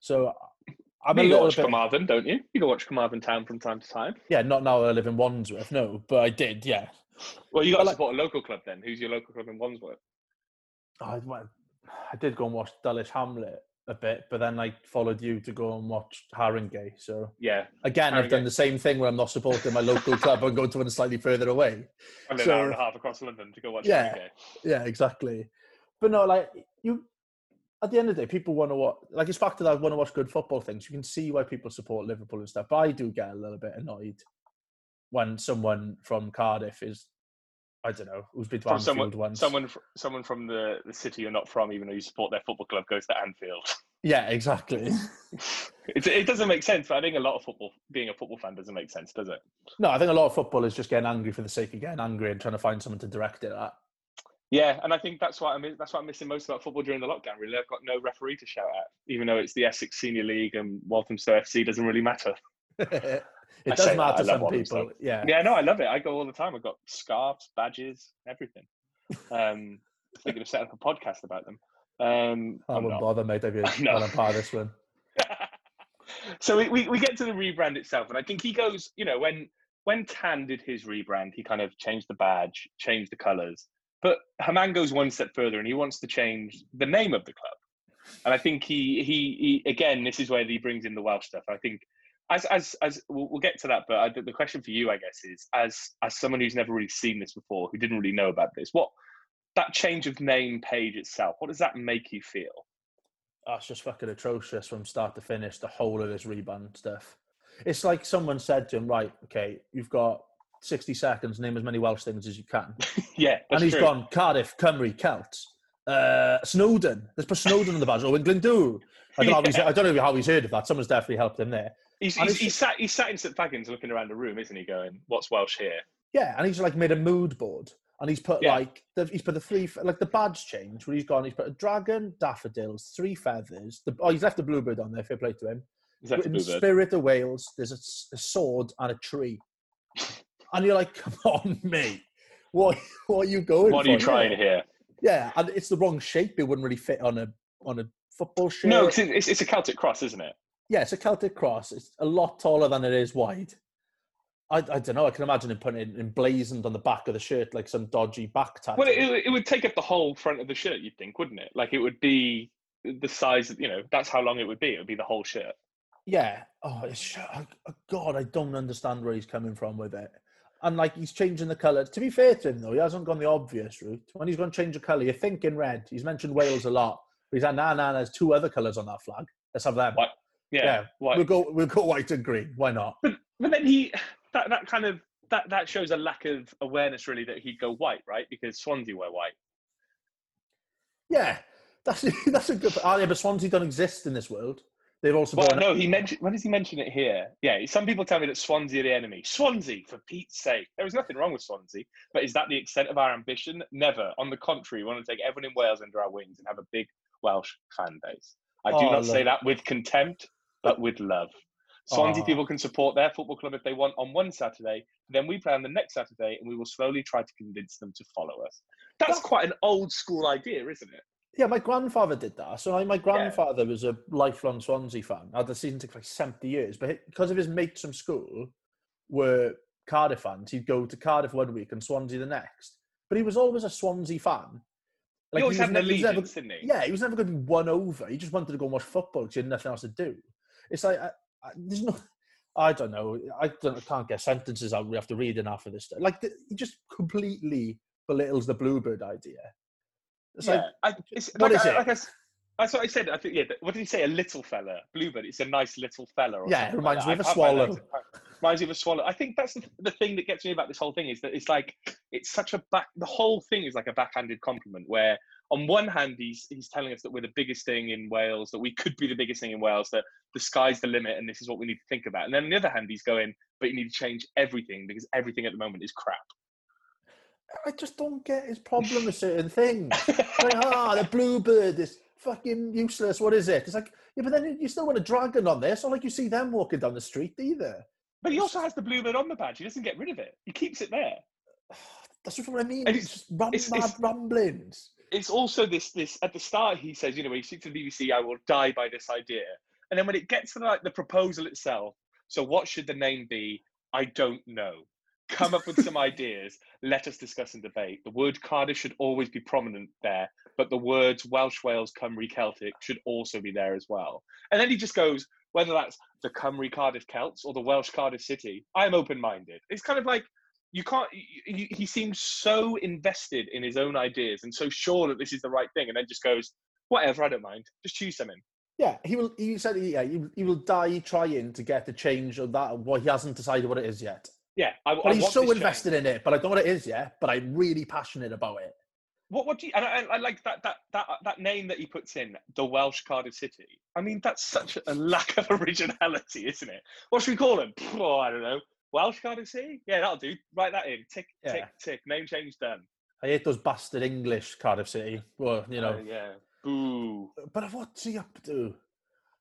so i'm I mean, a you little watch bit Carmarthen, don't you? You go watch Carmarthen Town from time to time. yeah not now that i live in wandsworth no but i did yeah Well, you got to like- support a local club then. Who's your local club in Wandsworth? Went- <sighs> I did go and watch Dulwich Hamlet a bit, but then I followed you to go and watch Haringey. So Yeah, again, I've done the same thing where I'm not supporting my local <laughs> club and going to one slightly further away. and an So- hour and a half across London to go watch. Yeah. Haringey. Yeah, exactly. But no, like you, at the end of the day, people want to watch. Like it's back to that want to watch good football things. You can see why people support Liverpool and stuff. But I do get a little bit annoyed when someone from Cardiff is, I don't know, who's been to From Anfield someone, once. someone, someone from the, the city you're not from, even though you support their football club, goes to Anfield. <laughs> Yeah, exactly. <laughs> It, it doesn't make sense, but I think a lot of football, being a football fan, doesn't make sense, does it? No, I think a lot of football is just getting angry for the sake of getting angry and trying to find someone to direct it at. Yeah, and I think that's what I'm that's what I'm missing most about football during the lockdown. Really, I've got no referee to shout at, even though it's the Essex Senior League and Walthamstow FC doesn't really matter. <laughs> it I does matter I to some people. Yeah. Yeah, no, I love it. I go all the time. I've got scarves, badges, everything. Um, thinking of setting up a podcast about them. Um, I I'm wouldn't not. bother, mate. I'd be No. well, <laughs> I'm part of this one. <laughs> so we, we, we get to the rebrand itself, and I think he goes, you know, when when Tan did his rebrand, he kind of changed the badge, changed the colours. But Hammam goes one step further, and he wants to change the name of the club. And I think he he, he again, this is where he brings in the Welsh stuff. I think as as as we'll, we'll get to that, but I, the question for you, I guess, is as as someone who's never really seen this before, who didn't really know about this, what that change of name page itself, what does that make you feel? Oh, just fucking atrocious from start to finish, the whole of this rebrand stuff. It's like someone said to him, right, okay, you've got 60 seconds, name as many Welsh things as you can. <laughs> yeah, that's and he's true. gone Cardiff, Cymru, Celts, uh, Snowdon. Let's put Snowdon on the badge. Oh, England do. I don't, know how he's, I don't know how he's heard of that. Someone's definitely helped him there. He's, he's, he's, sat, he's sat in St Fagans looking around the room, isn't he? Going, "What's Welsh here?" Yeah, and he's like made a mood board, and he's put Yeah. like the, he's put the three like the badge change where he's gone. He's put a dragon, daffodils, three feathers. The, oh, he's left the bluebird on there. Fair play to him. In? Spirit of Wales, there's a sword and a tree, <laughs> and you're like, come on, mate. What what are you going? What are you for trying here? here? Yeah, and it's the wrong shape. It wouldn't really fit on a on a football shirt. No, 'cause it's, it's a Celtic cross, isn't it? Yeah, it's a Celtic cross. It's a lot taller than it is wide. I, I don't know. I can imagine him putting it emblazoned on the back of the shirt like some dodgy back tattoo. Well, it, it would take up the whole front of the shirt, you'd think, wouldn't it? Like it would be the size. You know, that's how long it would be. It would be the whole shirt. yeah. Oh, it's, oh, oh, God, I don't understand where he's coming from with it. And like he's changing the colour. To be fair to him, though, he hasn't gone the obvious route. When he's going to change the colour, you're thinking red. He's mentioned Wales a lot, but he's like, nah, nah, there's two other colours on that flag. Let's have them. What? Yeah. Yeah? We'll go. We'll go white and green. Why not? But but then he that that kind of that that shows a lack of awareness, really, that he'd go white, right? Because Swansea wear white. Yeah, that's <laughs> that's a good. Oh, yeah, but Swansea don't exist in this world. They've also Well, no, he mentioned. When does he mention it here? Yeah, some people tell me that Swansea are the enemy. Swansea, for Pete's sake, there is nothing wrong with Swansea, but is that the extent of our ambition? Never. On the contrary, we want to take everyone in Wales under our wings and have a big Welsh fan base. I do Oh, not say that with contempt, but with love. Swansea Oh. people can support their football club if they want on one Saturday. Then we play on the next Saturday, and we will slowly try to convince them to follow us. That's quite an old school idea, isn't it? Yeah, my grandfather did that. So my grandfather was a lifelong Swansea fan. Had the season for like 70 years. But because of his mates from school were Cardiff fans, he'd go to Cardiff one week and Swansea the next. But he was always a Swansea fan. Like, he always was had an never- he never- didn't he? Yeah, he was never going to be won over. He just wanted to go and watch football because he had nothing else to do. It's like, I, I, there's no, I don't know. I, don't, I can't get sentences out we have to read enough of this. stuff. Like, the, he just completely belittles the Bluebird idea. It's yeah, like, I, it's, what like, is I, it? Like I, s- that's what I said. I think. Yeah. What did he say? A little fella, bluebird. It's a nice little fella. Or Yeah, it reminds like me of a I- I find swallow. Reminds me of a swallow. I think that's the, the thing that gets me about this whole thing is that it's like it's such a back. The whole thing is like a backhanded compliment. Where on one hand he's he's telling us that we're the biggest thing in Wales, that we could be the biggest thing in Wales, that the sky's the limit, and this is what we need to think about. And then on the other hand, he's going, but you need to change everything because everything at the moment is crap. I just don't get his problem with certain things. <laughs> like, ah, the bluebird is fucking useless. What is it? It's like, yeah, but then you still want a dragon on there. It's not like you see them walking down the street either. But he also has the bluebird on the badge. He doesn't get rid of it. He keeps it there. <sighs> That's just what I mean. And It's, it's- just it's- mad it's- rumblings. It's also this this at the start he says you know when he speaks to the bbc i will die by this idea. And then when it gets to like the proposal itself so what should the name be? I don't know. Come up with some <laughs> ideas let us discuss and debate. The word cardiff should always be prominent there but the words welsh wales cymru celtic should also be there as well. And then he just goes whether that's the cymru cardiff celts or the welsh cardiff city i'm open-minded. It's kind of like you can't he seems so invested in his own ideas and so sure that this is the right thing and then just goes whatever i don't mind just choose something Yeah, he will. He said, yeah, he, he will die trying to get the change of that. What he hasn't decided what it is yet. yeah I, But I he's so this change. invested in it. But I don't know what it is yet. But I'm really passionate about it. what what do you and I, I like that that that that name that he puts in the welsh cardiff city i mean that's such a lack of <laughs> originality isn't it what should we call him oh i don't know welsh cardiff city yeah that'll do write that in tick tick Yeah. tick name change done I hate those bastard English Cardiff City. Well, you know. Oh, yeah boo But what's he up to?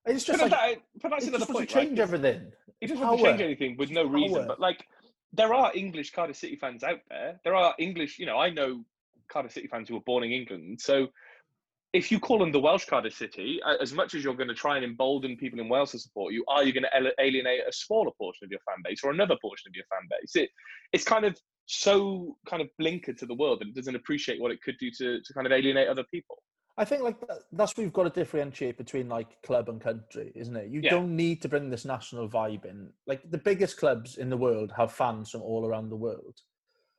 It's but, just like that, but that's another point to right? change everything. He doesn't have to change anything with no It's reason. But like, there are English Cardiff City fans out there. There are English, you know, I know Cardiff City fans who were born in England. So if you call them the Welsh Cardiff City, as much as you're going to try and embolden people in Wales to support you, are you going to alienate a smaller portion of your fan base or another portion of your fan base? It, it's kind of so kind of blinkered to the world that it doesn't appreciate what it could do to, to kind of alienate other people. I think like that's where we've got to differentiate between like club and country, isn't it? You Yeah. don't need to bring this national vibe in. Like the biggest clubs in the world have fans from all around the world,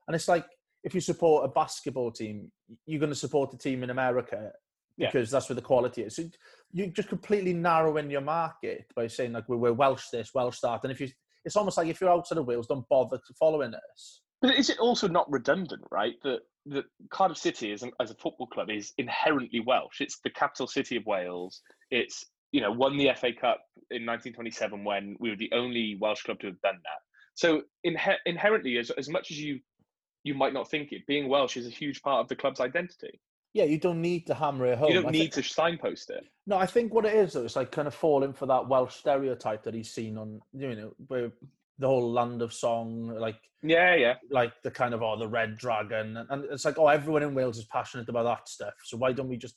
and it's like if you support a basketball team, you're going to support a team in America Yeah. because that's where the quality is. So you just completely narrow in your market by saying like we're, we're Welsh this, Welsh that, and if you, it's almost like if you're outside of Wales, don't bother following us. But is it also not redundant, right? That that Cardiff City as, as a football club is inherently Welsh. It's the capital city of Wales. It's you know won the FA Cup in 1927 when we were the only Welsh club to have done that. So inhe- inherently, as as much as you you might not think it, being Welsh is a huge part of the club's identity. Yeah, you don't need to hammer it home. You don't thi- need to signpost it. No, I think what it is though, it's like kind of falling for that Welsh stereotype that he's seen on, you know, where the whole land of song, like Yeah, yeah. like the kind of oh the red dragon, and, and it's like oh everyone in Wales is passionate about that stuff. So why don't we just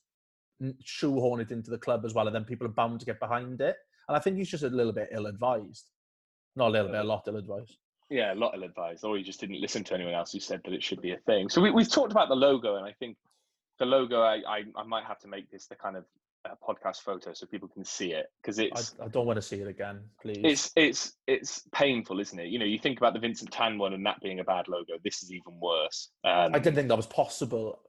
shoehorn it into the club as well, and then people are bound to get behind it. And I think he's just a little bit ill-advised. Not a little bit, a lot ill-advised. Yeah, a lot of advice, or oh, he just didn't listen to anyone else who said that it should be a thing. So we, we've talked about the logo, and I think the logo, I, I, I might have to make this the kind of uh, podcast photo so people can see it because I, it's I don't want to see it again, please. it's it's it's painful, isn't it? You know, you think about the Vincent Tan one and that being a bad logo. This is even worse. Um, I didn't think that was possible.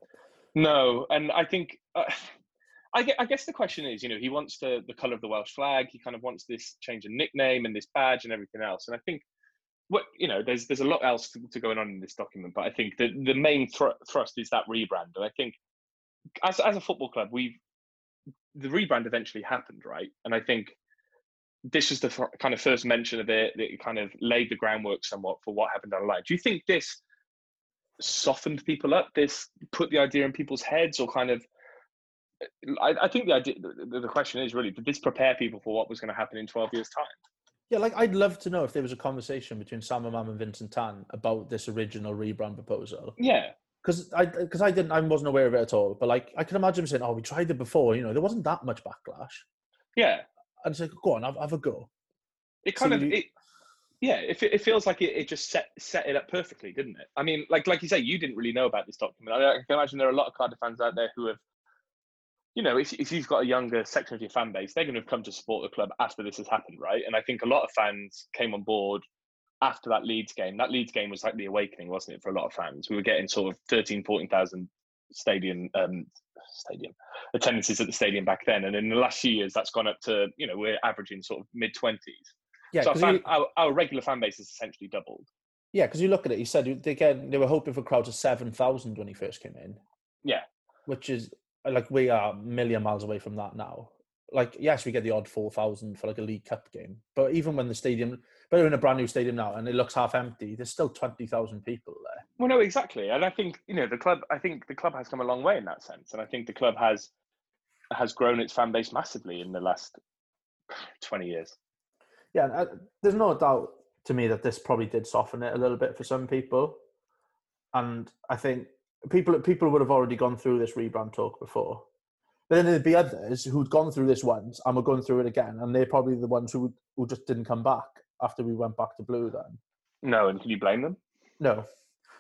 No, and I think uh, <sighs> I, I guess the question is, you know, he wants to, the color of the Welsh flag. He kind of wants this change in nickname and this badge and everything else. And I think what you know, there's there's a lot else to, to going on in this document, but I think the the main thr- thrust is that rebrand. And I think as as a football club, we've the rebrand eventually happened, right? And I think this was the f- kind of first mention of it that kind of laid the groundwork somewhat for what happened down the line. Do you think this softened people up? This put the idea in people's heads, or kind of? I, I think the idea, the, the question is really, did this prepare people for what was going to happen in twelve years' time? Yeah, like I'd love to know if there was a conversation between Sam Hammam and Vincent Tan about this original rebrand proposal. Yeah, because I because I didn't I wasn't aware of it at all. But like I can imagine saying, "Oh, we tried it before." You know, there wasn't that much backlash. Yeah, and it's like, "Go on, have, have a go." It kind so of you, it, yeah. It, it feels like it, it just set set it up perfectly, didn't it? I mean, like like you say, you didn't really know about this document. I, I can imagine there are a lot of Cardiff fans out there who have you know, if, if you've got a younger section of your fan base, they're going to have come to support the club after this has happened, right? And I think a lot of fans came on board after that Leeds game. That Leeds game was like the awakening, wasn't it, for a lot of fans? We were getting sort of 13, 14,000 stadium um, stadium attendances at the stadium back then, and in the last few years, that's gone up to you know we're averaging sort of mid twenties. Yeah, so our, fan, you, our, our, regular fan base has essentially doubled. Yeah, because you look at it, you said again they were hoping for crowds of seven thousand when he first came in. Yeah, which is like we are a million miles away from that now. Like yes, we get the odd four thousand for like a League Cup game, but even when the stadium, but we're in a brand new stadium now and it looks half empty, there's still twenty thousand people there. Well, no, exactly, and I think you know the club. I think the club has come a long way in that sense, and I think the club has has grown its fan base massively in the last twenty years. Yeah, uh, there's no doubt to me that this probably did soften it a little bit for some people, and I think people people would have already gone through this rebrand talk before. But then there'd be others who'd gone through this once and were going through it again, and they're probably the ones who who just didn't come back after we went back to blue. Then no, and can you blame them? No,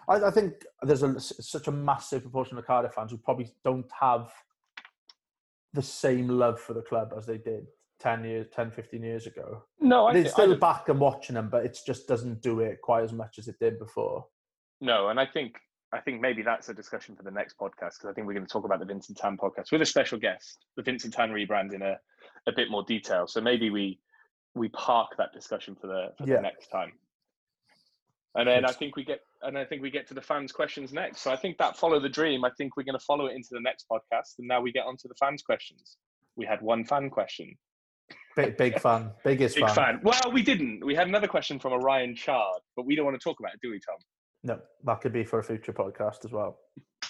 I, I think there's a, such a massive proportion of Cardiff fans who probably don't have the same love for the club as they did 10 years 10 15 years ago no I they're still back and watching them but it just doesn't do it quite as much as it did before no and i think I think maybe that's a discussion for the next podcast because I think we're going to talk about the Vincent Tan podcast with a special guest, the Vincent Tan rebrand in a, a bit more detail. So maybe we we park that discussion for the for yeah. the next time. And then I think we get and I think we get to the fans' questions next. So I think that follow the dream. I think we're going to follow it into the next podcast, and now we get onto the fans' questions. We had one fan question. Big, big <laughs> fan, biggest big fan. fan. Well, we didn't. We had another question from Orion Chard, but we don't want to talk about it, do we, Tom? No, that could be for a future podcast as well.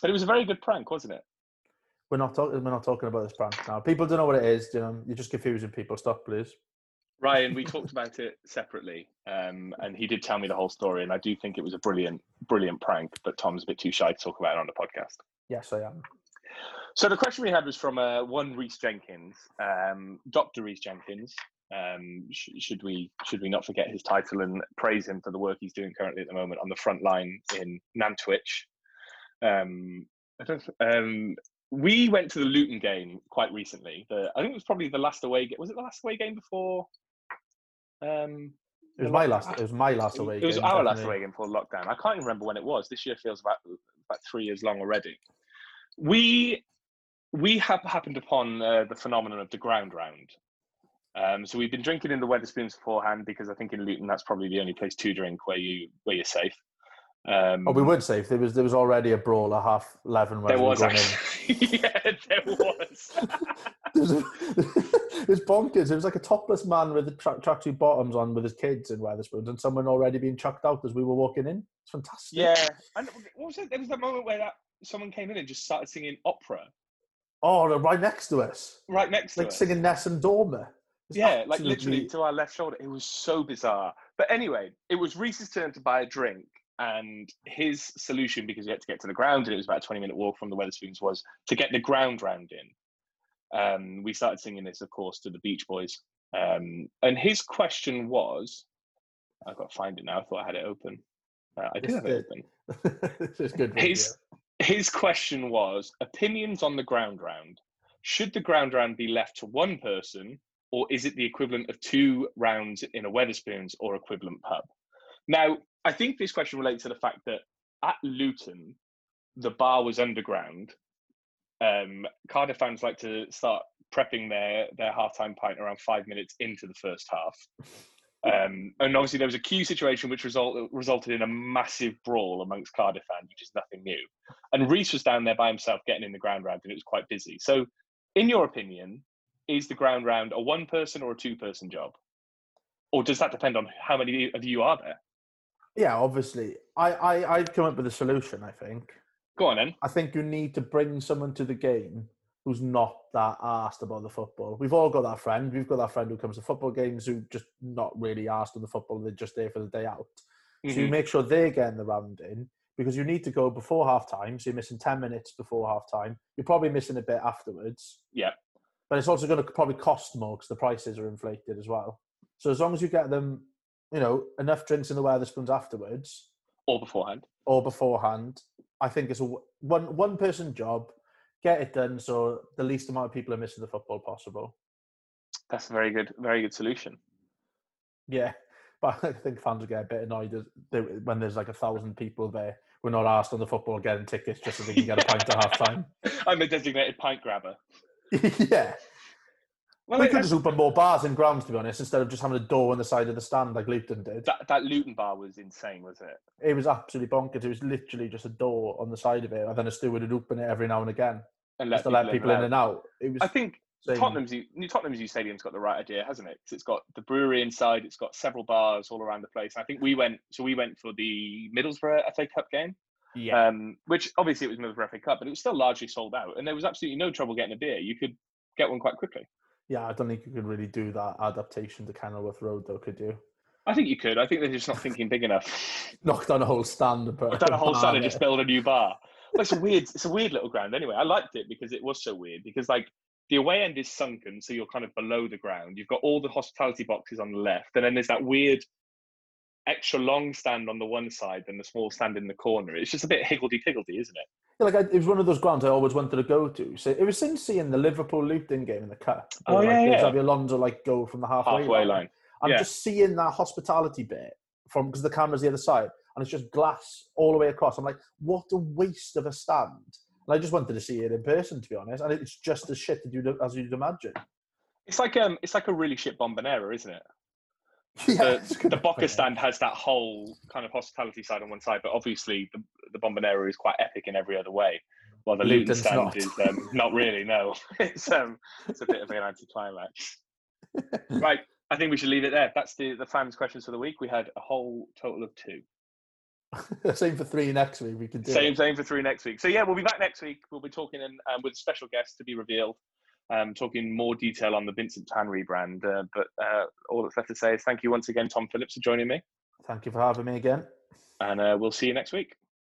But it was a very good prank, wasn't it? We're not talking. We're not talking about this prank now. People don't know what it is. You know, you're just confusing people. Stop, please. Ryan, we talked about it separately, um, and he did tell me the whole story, and I do think it was a brilliant, brilliant prank. But Tom's a bit too shy to talk about it on the podcast. Yes, I am. So the question we had was from uh, one Reese Jenkins, um, Doctor Reese Jenkins, um, sh- should we should we not forget his title and praise him for the work he's doing currently at the moment on the front line in Nantwich? Um, um, we went to the Luton game quite recently. The, I think it was probably the last away game. Was it the last away game before? Um, it was my last. It was my last away. It was game, our definitely. last away game before lockdown. I can't even remember when it was. This year feels about about three years long already. We we have happened upon uh, the phenomenon of the ground round um, so we've been drinking in the Wetherspoons beforehand because I think in Luton that's probably the only place to drink where you where you're safe. Um, oh, we would say if There was there was already a brawl at half eleven. There was actually. <laughs> yeah, there was. <laughs> it was <laughs> bonkers. It was like a topless man with the tra- tracksuit bottoms on with his kids in Wetherspoons, and someone already being chucked out as we were walking in. It's fantastic. Yeah, and what was it? There was that moment where that someone came in and just started singing opera. Oh, right next to us. Right next to like us. singing Nessun Dorma yeah, absolutely... like literally to our left shoulder. It was so bizarre. But anyway, it was Reese's turn to buy a drink, and his solution, because he had to get to the ground, and it was about a 20 minute walk from the Wetherspoons, was to get the ground round in. Um, we started singing this, of course, to the Beach Boys. Um, and his question was I've got to find it now. I thought I had it open. Uh, I do have it open. <laughs> this is good. His, his question was opinions on the ground round. Should the ground round be left to one person or is it the equivalent of two rounds in a Wetherspoons or equivalent pub? Now, I think this question relates to the fact that at Luton, the bar was underground. Um, Cardiff fans like to start prepping their their halftime pint around five minutes into the first half. <laughs> Um, and obviously, there was a queue situation which result, resulted in a massive brawl amongst Cardiff fans, which is nothing new. And Reese was down there by himself getting in the ground round, and it was quite busy. So, in your opinion, is the ground round a one person or a two person job? or does that depend on how many of you are there? Yeah, obviously. I, I, I'd come up with a solution, I think. Go on then. I think you need to bring someone to the game who's not that asked about the football. We've all got that friend. We've got that friend who comes to football games who just not really asked on the football. They're just there for the day out. Mm-hmm. So you mm-hmm. make sure they're getting the round in because you need to go before half time. So you're missing 10 minutes before half time. You're probably missing a bit afterwards. Yeah. But it's also going to probably cost more because the prices are inflated as well. So as long as you get them, you know, enough drinks in the Wetherspoons afterwards, or beforehand, or beforehand, I think it's a one one person job. Get it done so the least amount of people are missing the football possible. That's a very good, very good solution. Yeah, <laughs> but I think fans will get a bit annoyed when there's like a thousand people there. We're not asked on the football getting tickets just so they can get a pint at half time. <laughs> I'm a designated pint grabber. <laughs> yeah. Well, we could just open more bars in grounds, to be honest, instead of just having a door on the side of the stand like Luton did. That, that Luton bar was insane, was it? It was absolutely bonkers. It was literally just a door on the side of it, and then a steward would open it every now and again, and just to let people in, in and out. It was. I think same. Tottenham's New Tottenham's New Stadium's got the right idea, hasn't it? Because it's got the brewery inside, it's got several bars all around the place. I think we went, so we went for the Middlesbrough FA Cup game. Yeah. Um, which obviously it was Middlesbrough FA Cup, but it was still largely sold out, and there was absolutely no trouble getting a beer. You could get one quite quickly. Yeah, I don't think you could really do that adaptation to Kenilworth Road, though, could you? I think you could. I think they're just not thinking big enough. <laughs> Knock down a whole stand and put Knock down a whole stand and just <laughs> build a new bar. Well, it's a weird, it's a weird little ground. Anyway, I liked it because it was so weird. Because like the away end is sunken, so you're kind of below the ground. You've got all the hospitality boxes on the left, and then there's that weird extra long stand on the one side and the small stand in the corner. It's just a bit higgledy piggledy, isn't it? Yeah, like I, it was one of those grounds I always wanted to go to. So it was since seeing the Liverpool Luton game in the cup. Oh like, yeah, yeah. Xabi Alonso like go from the halfway, halfway line. line. I'm yeah. just seeing that hospitality bit from because the camera's the other side and it's just glass all the way across. I'm like, what a waste of a stand. And I just wanted to see it in person, to be honest. And it's just as shit as you'd, as you'd imagine. It's like um, it's like a really shit bombonera, isn't it? <laughs> Yeah, the, the Boca stand has that whole kind of hospitality side on one side, but obviously the, the Bombonera is quite epic in every other way. While the Luton stand not. is um, <laughs> not really. No, <laughs> it's um, it's a bit of an anticlimax. right, I think we should leave it there. That's the the fans' questions for the week. We had a whole total of two. same for three next week. We can do same, it. same for three next week. So yeah, we'll be back next week. We'll be talking in, um, with special guests to be revealed um, talking more detail on the Vincent Tan rebrand. Uh, but uh, all that's left to say is thank you once again, Tom Phillips, for joining me. Thank you for having me again. And uh, we'll see you next week.